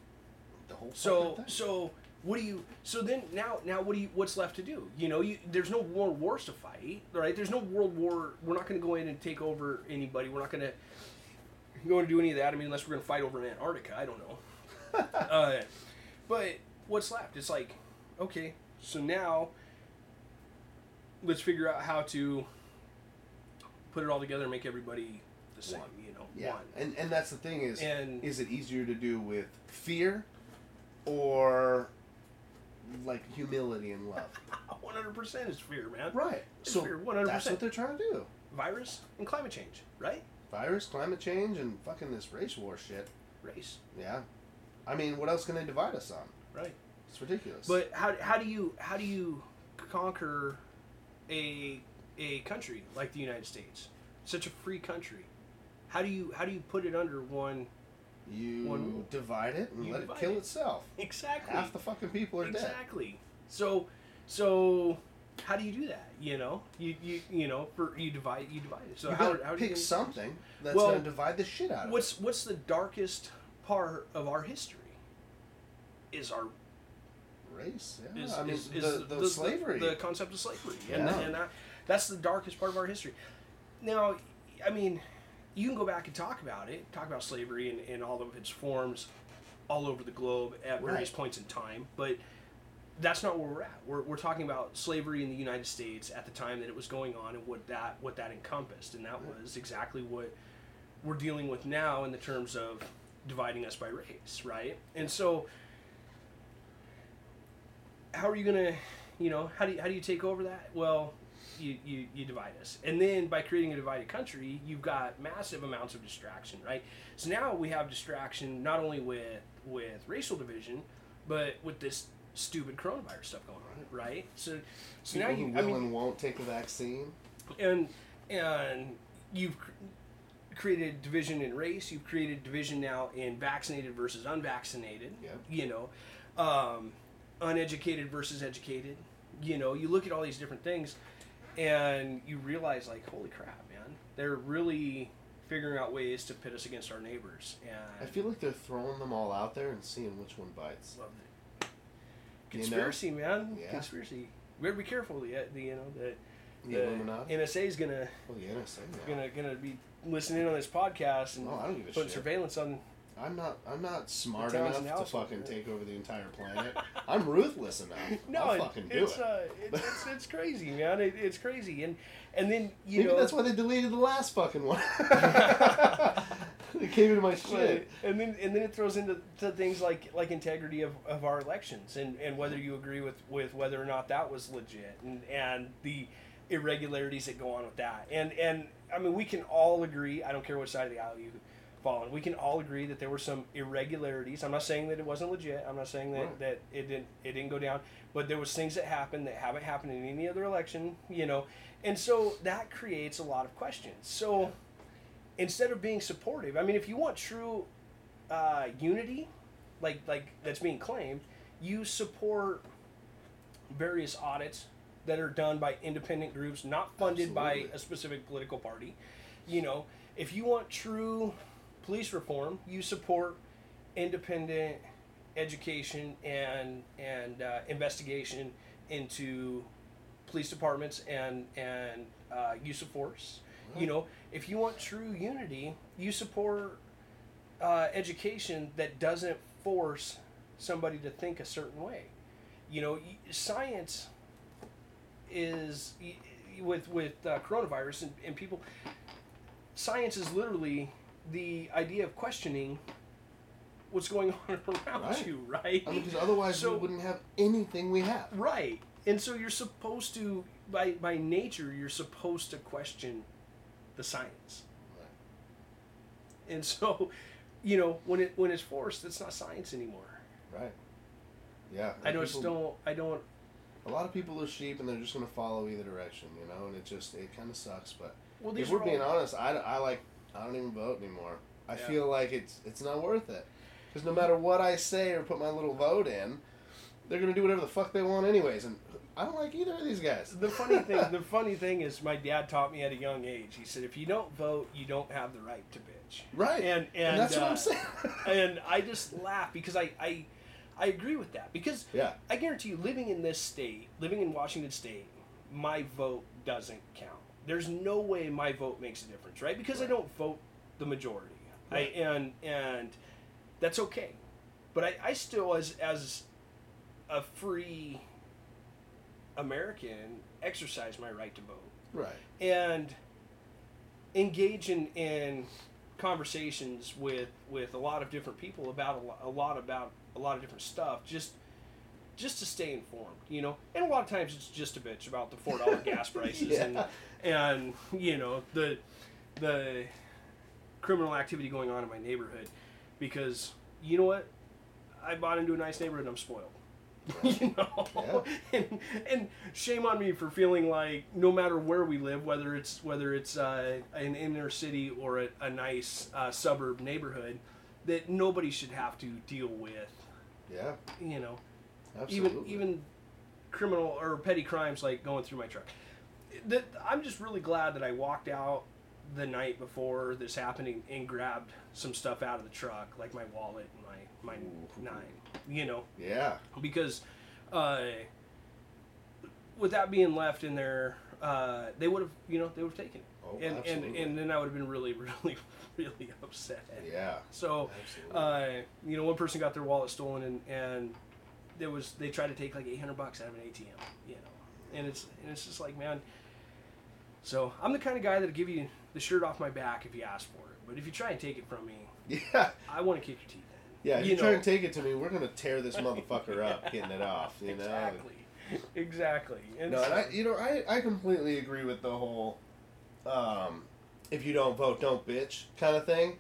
The whole So thing. so what do you? So then now now what do you? What's left to do? You know, you there's no more wars to fight, right? There's no world war. We're not going to go in and take over anybody. We're not going to. going to do any of that. I mean, unless we're going to fight over Antarctica, I don't know. uh, but what's left? It's like, okay, so now let's figure out how to put it all together and make everybody the same. One. You know, Yeah, one. and and that's the thing is, And- is it easier to do with fear, or like humility and love? One hundred percent is fear, man. Right. It's So fear, 100%. that's what they're trying to do. Virus and climate change, right? Virus, climate change, and fucking this race war shit. Race, Yeah. I mean, what else can they divide us on? right? It's ridiculous. But how, how do you how do you conquer a a country like the United States, such a free country? How do you how do you put it under one? you one divide it and let it kill it. itself. Exactly. Half the fucking people are dead. exactly. So so how do you do that? You know, you you you know, for you divide you divide it. So you how how do pick you, something that's Well, gonna divide the shit out of What's what's the darkest part of our history? Is our. Race. Yeah. is, I mean, is, is the, the, slavery. the, concept of slavery, and Yeah. and that, that's the darkest part of our history. Now, I mean, you can go back and talk about it, talk about slavery and, in all of its forms, all over the globe at various Right. points in time, but that's not where we're at. We're, we're talking about slavery in the United States at the time that it was going on and what that what that encompassed, and that was exactly what we're dealing with now in the terms of dividing us by race, right? And so how are you gonna you know how do you, how do you take over that well you, you you divide us and then by creating a divided country you've got massive amounts of distraction right so now we have distraction not only with with racial division but with this stupid coronavirus stuff going on right so so People now you who i will mean and won't take the vaccine. and and you've created division in race you've created division now in vaccinated versus unvaccinated Yeah. you know um, uneducated versus educated you know you look at all these different things and you realize like holy crap man they're really figuring out ways to pit us against our neighbors I feel like they're throwing them all out there and seeing which one bites. love it. You know? conspiracy man Yeah. conspiracy we better be careful the, uh, the you know the, The the Illuminati. NSA is gonna Well, the NSA. Gonna gonna be listening on this podcast and Oh, I don't give a putting surveillance on. I'm not. I'm not smart enough to fucking take over the entire planet. I'm ruthless enough. No, I'll it- fucking do it's, it. Uh, it's, it's it's crazy, man. It, it's crazy, and and then you Maybe know that's why they deleted the last fucking one. it came into my shit. And then and then it throws into to things like like integrity of, of our elections and, and whether you agree with, with whether or not that was legit and, and the irregularities that go on with that. And and I mean we can all agree, I don't care which side of the aisle you fall we can all agree that there were some irregularities. I'm not saying that it wasn't legit. I'm not saying that, Right. that it didn't it didn't go down. But there was things that happened that haven't happened in any other election, you know. And so that creates a lot of questions. So instead of being supportive, I mean, if you want true uh, unity, like like that's being claimed, you support various audits that are done by independent groups, not funded by a specific political party. You know, if you want true police reform, you support independent education and and uh, investigation into police departments and and uh, use of force. You know, if you want true unity, you support uh, education that doesn't force somebody to think a certain way. You know, science is with with uh, coronavirus and, and people. Science is literally the idea of questioning what's going on around Right. you, right? I mean, because otherwise So- we wouldn't have anything we have. Right. And so you're supposed to by by nature you're supposed to question the science. And so, you know, when it when it's forced, it's not science anymore. Right. Yeah. I just people- don't I don't A lot of people are sheep and they're just going to follow either direction, you know, and it just it kind of sucks. But well if we're being all, honest, I, I like I don't even vote anymore. I Yeah. feel like it's it's not worth it because no matter what I say or put my little vote in, they're going to do whatever the fuck they want anyways, and I don't like either of these guys. the funny thing the funny thing is my dad taught me at a young age. He said if you don't vote, you don't have the right to bitch. Right. And and, that's what uh, I'm saying. and I just laugh because I, I I agree with that because yeah. I guarantee you, living in this state, living in Washington State, my vote doesn't count. There's no way my vote makes a difference, right? Because I don't vote the majority. I and and that's okay. But I, I still as as a free American exercise my right to vote Right. and engage in, in conversations with with a lot of different people about a lot, a lot about a lot of different stuff just just to stay informed you know and a lot of times it's just a bitch about the four dollar gas prices Yeah. and you know the the criminal activity going on in my neighborhood because you know what I bought into a nice neighborhood and I'm spoiled you know and, and shame on me for feeling like no matter where we live whether it's whether it's uh, an inner city or a, a nice uh, suburb neighborhood that nobody should have to deal with Yeah. you know Absolutely. even even criminal or petty crimes like going through my truck. That I'm just really glad that I walked out the night before this happening and grabbed some stuff out of the truck, like my wallet and my my Ooh. nine. You know, Yeah. because uh, with that being left in there, uh, they would have you know they would have taken it, Oh, and, and absolutely. and then I would have been really really really upset. Yeah. So uh, you know, one person got their wallet stolen, and and there was they tried to take like eight hundred bucks out of an ATM, you know, and it's and it's just like man. So I'm the kind of guy that'll give you the shirt off my back if you ask for it, but if you try and take it from me, yeah. I want to kick your teeth in. Yeah. If You you, try know. and take it to me, we're gonna tear this motherfucker up, getting it off. You know. exactly, exactly. And No, and I, you know, I, I completely agree with the whole, um, if you don't vote, don't bitch kind of thing.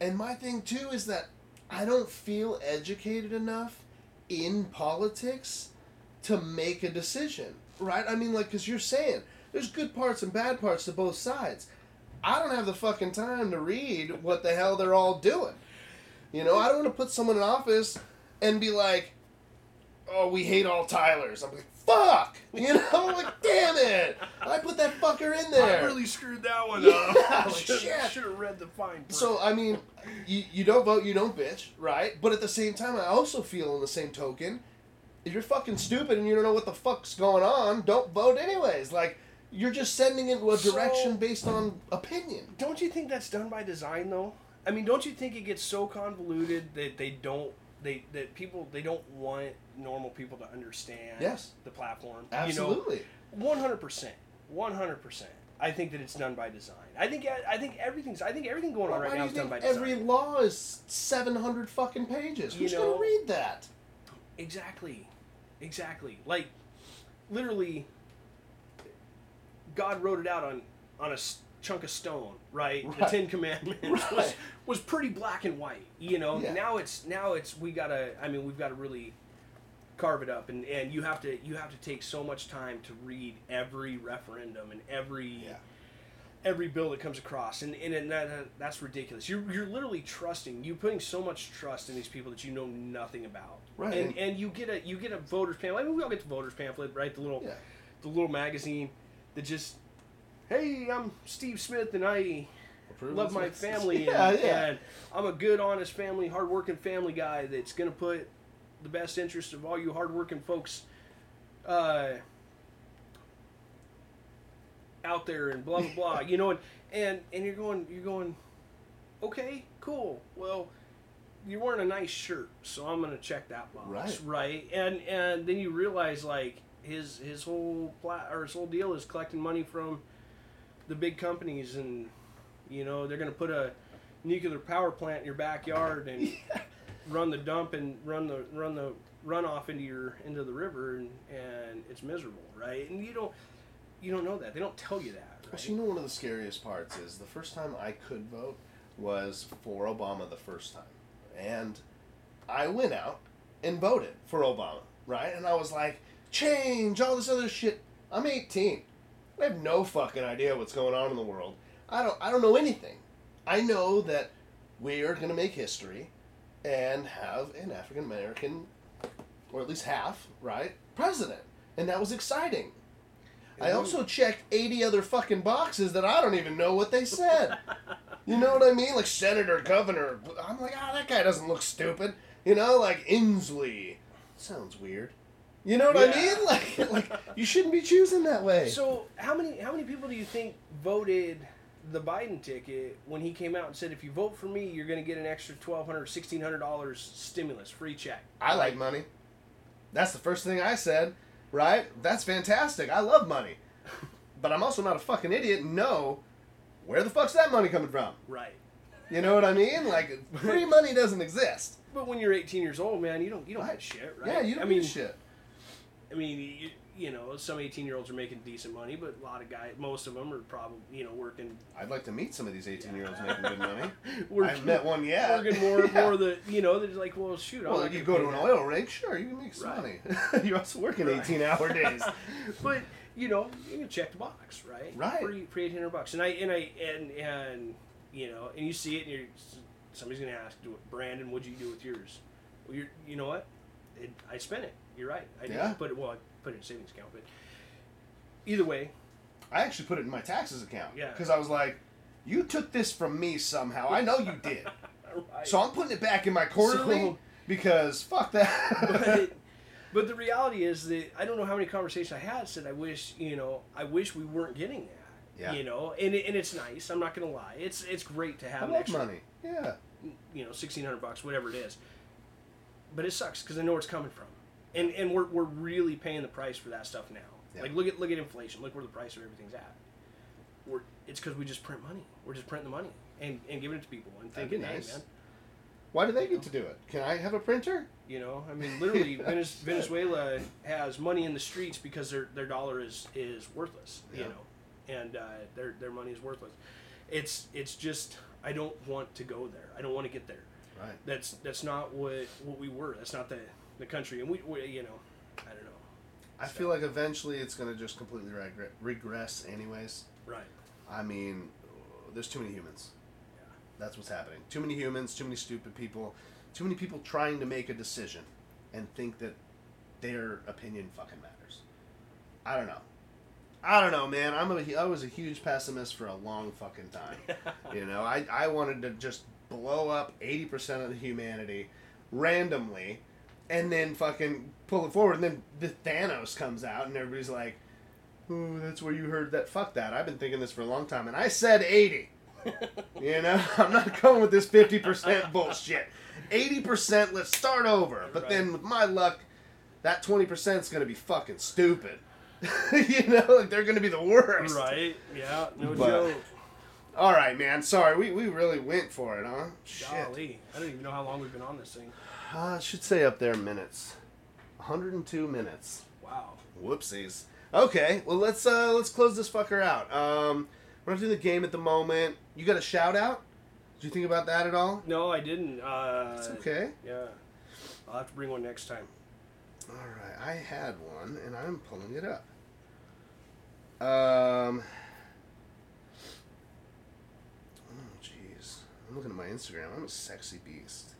And my thing too is that I don't feel educated enough in politics to make a decision, right? I mean, like, because you're saying there's good parts and bad parts to both sides. I don't have the fucking time to read what the hell they're all doing. You know, I don't want to put someone in office and be like, oh, we hate all Tylers. I'm like, fuck! You know, I'm like, damn it! I put that fucker in there. I really screwed that one Yeah, up. like, should have read the fine print. So, I mean, you, you don't vote, you don't bitch, right? But at the same time, I also feel in the same token, if you're fucking stupid and you don't know what the fuck's going on, don't vote anyways. Like, you're just sending it a So- direction based on opinion. Don't you think that's done by design though? I mean, don't you think it gets so convoluted that they don't they that people they don't want normal people to understand Yes. the platform? Absolutely. One hundred percent. One hundred percent. I think that it's done by design. I think I think everything's I think everything going on Why right now is done by design. every law is 700 fucking pages? You Who's know- gonna read that? Exactly. Exactly. Like literally God wrote it out on on a chunk of stone, right? The 10 commandments was Right. was pretty black and white, you know. Yeah. Now it's now it's we got to I mean, we've got to really carve it up and and you have to you have to take so much time to read every referendum and every Yeah. every bill that comes across and, and, and that, that- that's ridiculous you're, you're literally trusting You're putting so much trust in these people that you know nothing about Right. and and you get a you get a voters pamphlet I mean we all get the voters pamphlet right the little Yeah. the little magazine that just hey I'm Steve Smith and I love my family Yeah, and, yeah. and I'm a good honest family hardworking family guy that's gonna put the best interest of all you hardworking folks uh, out there and blah blah blah you know and, and and you're going you're going okay cool well you're wearing a nice shirt so i'm gonna check that box Right. right and and then you realize like his his whole plat or his whole deal is collecting money from the big companies and you know they're gonna put a nuclear power plant in your backyard and run the dump and run the run the runoff into your into the river and, and it's miserable right and you don't you don't know that they don't tell you that Well, right? so you know one of the scariest parts is the first time I could vote was for Obama the first time. And I went out and voted for Obama, right? And I was like, change, all this other shit. I'm 18. I have no fucking idea what's going on in the world. I don't I don't know anything. I know that we are going to make history and have an African American or at least half, right? President. And that was exciting. I also checked 80 other fucking boxes that I don't even know what they said. you know what I mean? Like senator, governor. I'm like, ah, that guy doesn't look stupid. You know, like Inslee. Sounds weird. You know what I mean? Like, like you shouldn't be choosing that way. So how many how many people do you think voted the Biden ticket when he came out and said, if you vote for me, you're going to get an extra twelve hundred, sixteen hundred dollars stimulus, free check. I like money. That's the first thing I said, right? That's fantastic. I love money. But I'm also not a fucking idiot No, where the fuck's that money coming from? Right. You know what I mean? Like free money doesn't exist. But when you're 18 years old, man, you don't you don't Right. have shit, right? Yeah, you don't I mean, shit. I mean, you, you know, some 18 year olds are making decent money, but a lot of guys, most of them are probably, you know, working. I'd like to meet some of these 18 year olds making good money. I working haven't met one yet. Working more, Yeah. more the, you know, they're like, well, shoot. Well, not you go to an oil rig, sure, you can make some Right. money. You're also working Right. 18 hour days. but you know, you can check the box, right? Right. Free, free 1800 bucks, and I and I and and you know, and you see it, and you're somebody's gonna ask, "Do it, Brandon? What'd you do with yours?" Well, you're, you know what? It, I spent it. You're right. I Yeah. did put it. Well, I put it in a savings account, but either way, I actually put it in my taxes account. Yeah. Because I was like, you took this from me somehow. I know you did. right. So I'm putting it back in my quarterly So- because fuck that. but, but the reality is that I don't know how many conversations I had said I wish you know I wish we weren't getting that. Yeah. You know, and it, and it's nice. I'm not gonna lie. It's it's great to have I extra, money. Yeah. you know, sixteen hundred bucks, whatever it is. But it sucks because I know where it's coming from, and and we're, we're really paying the price for that stuff now. Yeah. Like look at look at inflation. Look where the price of everything's at. We're it's because we just print money. We're just printing the money and, and giving it to people and thinking, nice. hey man, Why do they get to do it? Can I have a printer? You know, I mean, literally, Venezuela has money in the streets because their their dollar is is worthless. You know, and uh, their their money is worthless. It's it's just I don't want to go there. I don't want to get there. Right. That's that's not what what we were. That's not the the country. And we, we you know, I don't know. I feel like eventually it's going to just completely regre- regress, anyways. Right. I mean, there's too many humans. Yeah. That's what's happening. Too many humans, too many stupid people, too many people trying to make a decision and think that their opinion fucking matters. I don't know. I don't know, man. I'm a, I was a huge pessimist for a long fucking time. you know, I, I wanted to just blow up 80% of the humanity randomly and then fucking pull it forward. And then the Thanos comes out and everybody's like, oh, that's where you heard that. Fuck that. I've been thinking this for a long time. And I said 80. You know, I'm not going with this 50% bullshit. 80%, let's start over. But Right. then with my luck, that 20% is going to be fucking stupid. you know, like they're going to be the worst. right. Yeah. No But- joke. All right, man. Sorry, we, we really went for it, huh? Shit. Golly, I don't even know how long we've been on this thing. Uh, it should say up there minutes. 102 minutes. Wow. Whoopsies. Okay, well let's uh let's close this fucker out. Um, we're not doing the game at the moment. You got a shout out? Did you think about that at all? No, I didn't. Uh, It's okay. Yeah. I'll have to bring one next time. All right, I had one and I'm pulling it up. Um. Oh jeez, I'm looking at my Instagram. I'm a sexy beast.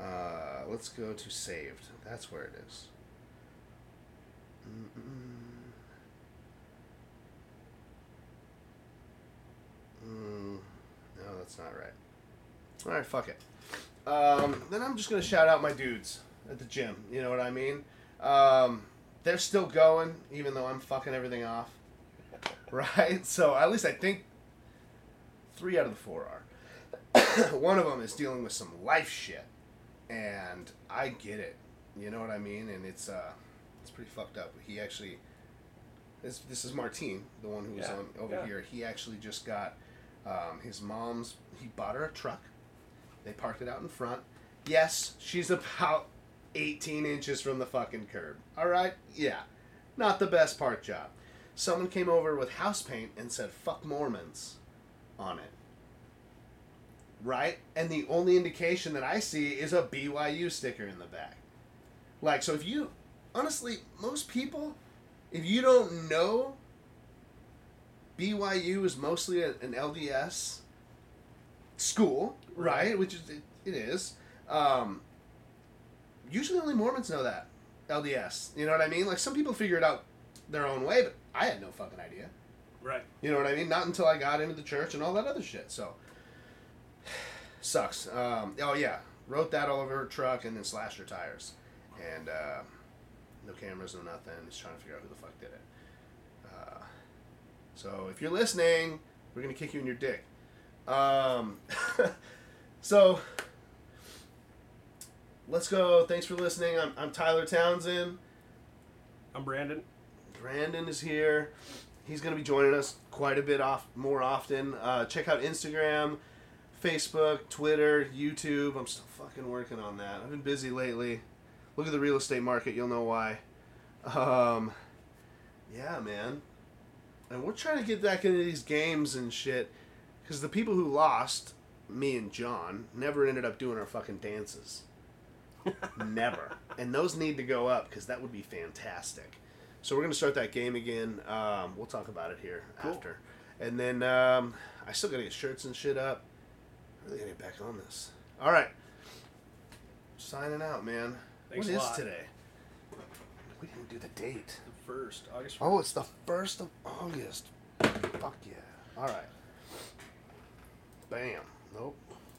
Uh, let's go to saved. That's where it is. Mm, no, that's not right. All right, fuck it. Um, then I'm just gonna shout out my dudes at the gym. You know what I mean? Um, they're still going, even though I'm fucking everything off. Right? So at least I think three out of the four are. One of them is dealing with some life shit, and I get it. You know what I mean? And it's uh, it's pretty fucked up. He actually, this this is Martine, the one who was Yeah, on over yeah. here. He actually just got um, his mom's. He bought her a truck. They parked it out in front. Yes, she's about 18 inches from the fucking curb. All right, yeah, not the best park job. Someone came over with house paint and said "fuck Mormons" on it. Right, and the only indication that I see is a BYU sticker in the back. Like, so if you, honestly, most people, if you don't know, BYU is mostly a, an LDS school, right? Right. Which is it, it is. Um, usually, only Mormons know that LDS. You know what I mean? Like some people figure it out their own way, but I had no fucking idea. Right. You know what I mean? Not until I got into the church and all that other shit. So sucks. Um, oh yeah, wrote that all over her truck and then slashed her tires, and uh, no cameras, no nothing. Just trying to figure out who the fuck did it. Uh, so if you're listening, We're gonna kick you in your dick. Um, so let's go. Thanks for listening. I'm, I'm Tyler Townsend. I'm Brandon. Brandon is here. He's going to be joining us quite a bit off more often. Uh, check out Instagram, Facebook, Twitter, YouTube. I'm still fucking working on that. I've been busy lately. Look at the real estate market. You'll know why. Um, yeah, man. And we're trying to get back into these games and shit. Because the people who lost, me and John, never ended up doing our fucking dances. never. And those need to go up because that would be fantastic. So we're gonna start that game again. Um, we'll talk about it here Cool. after, and then um, I still gotta get shirts and shit up. Really gotta get back on this. All right, signing out, man. Thanks what a is lot. today? We didn't do the date. The first August. Oh, it's the first of August. Fuck yeah! All right. Bam. Nope.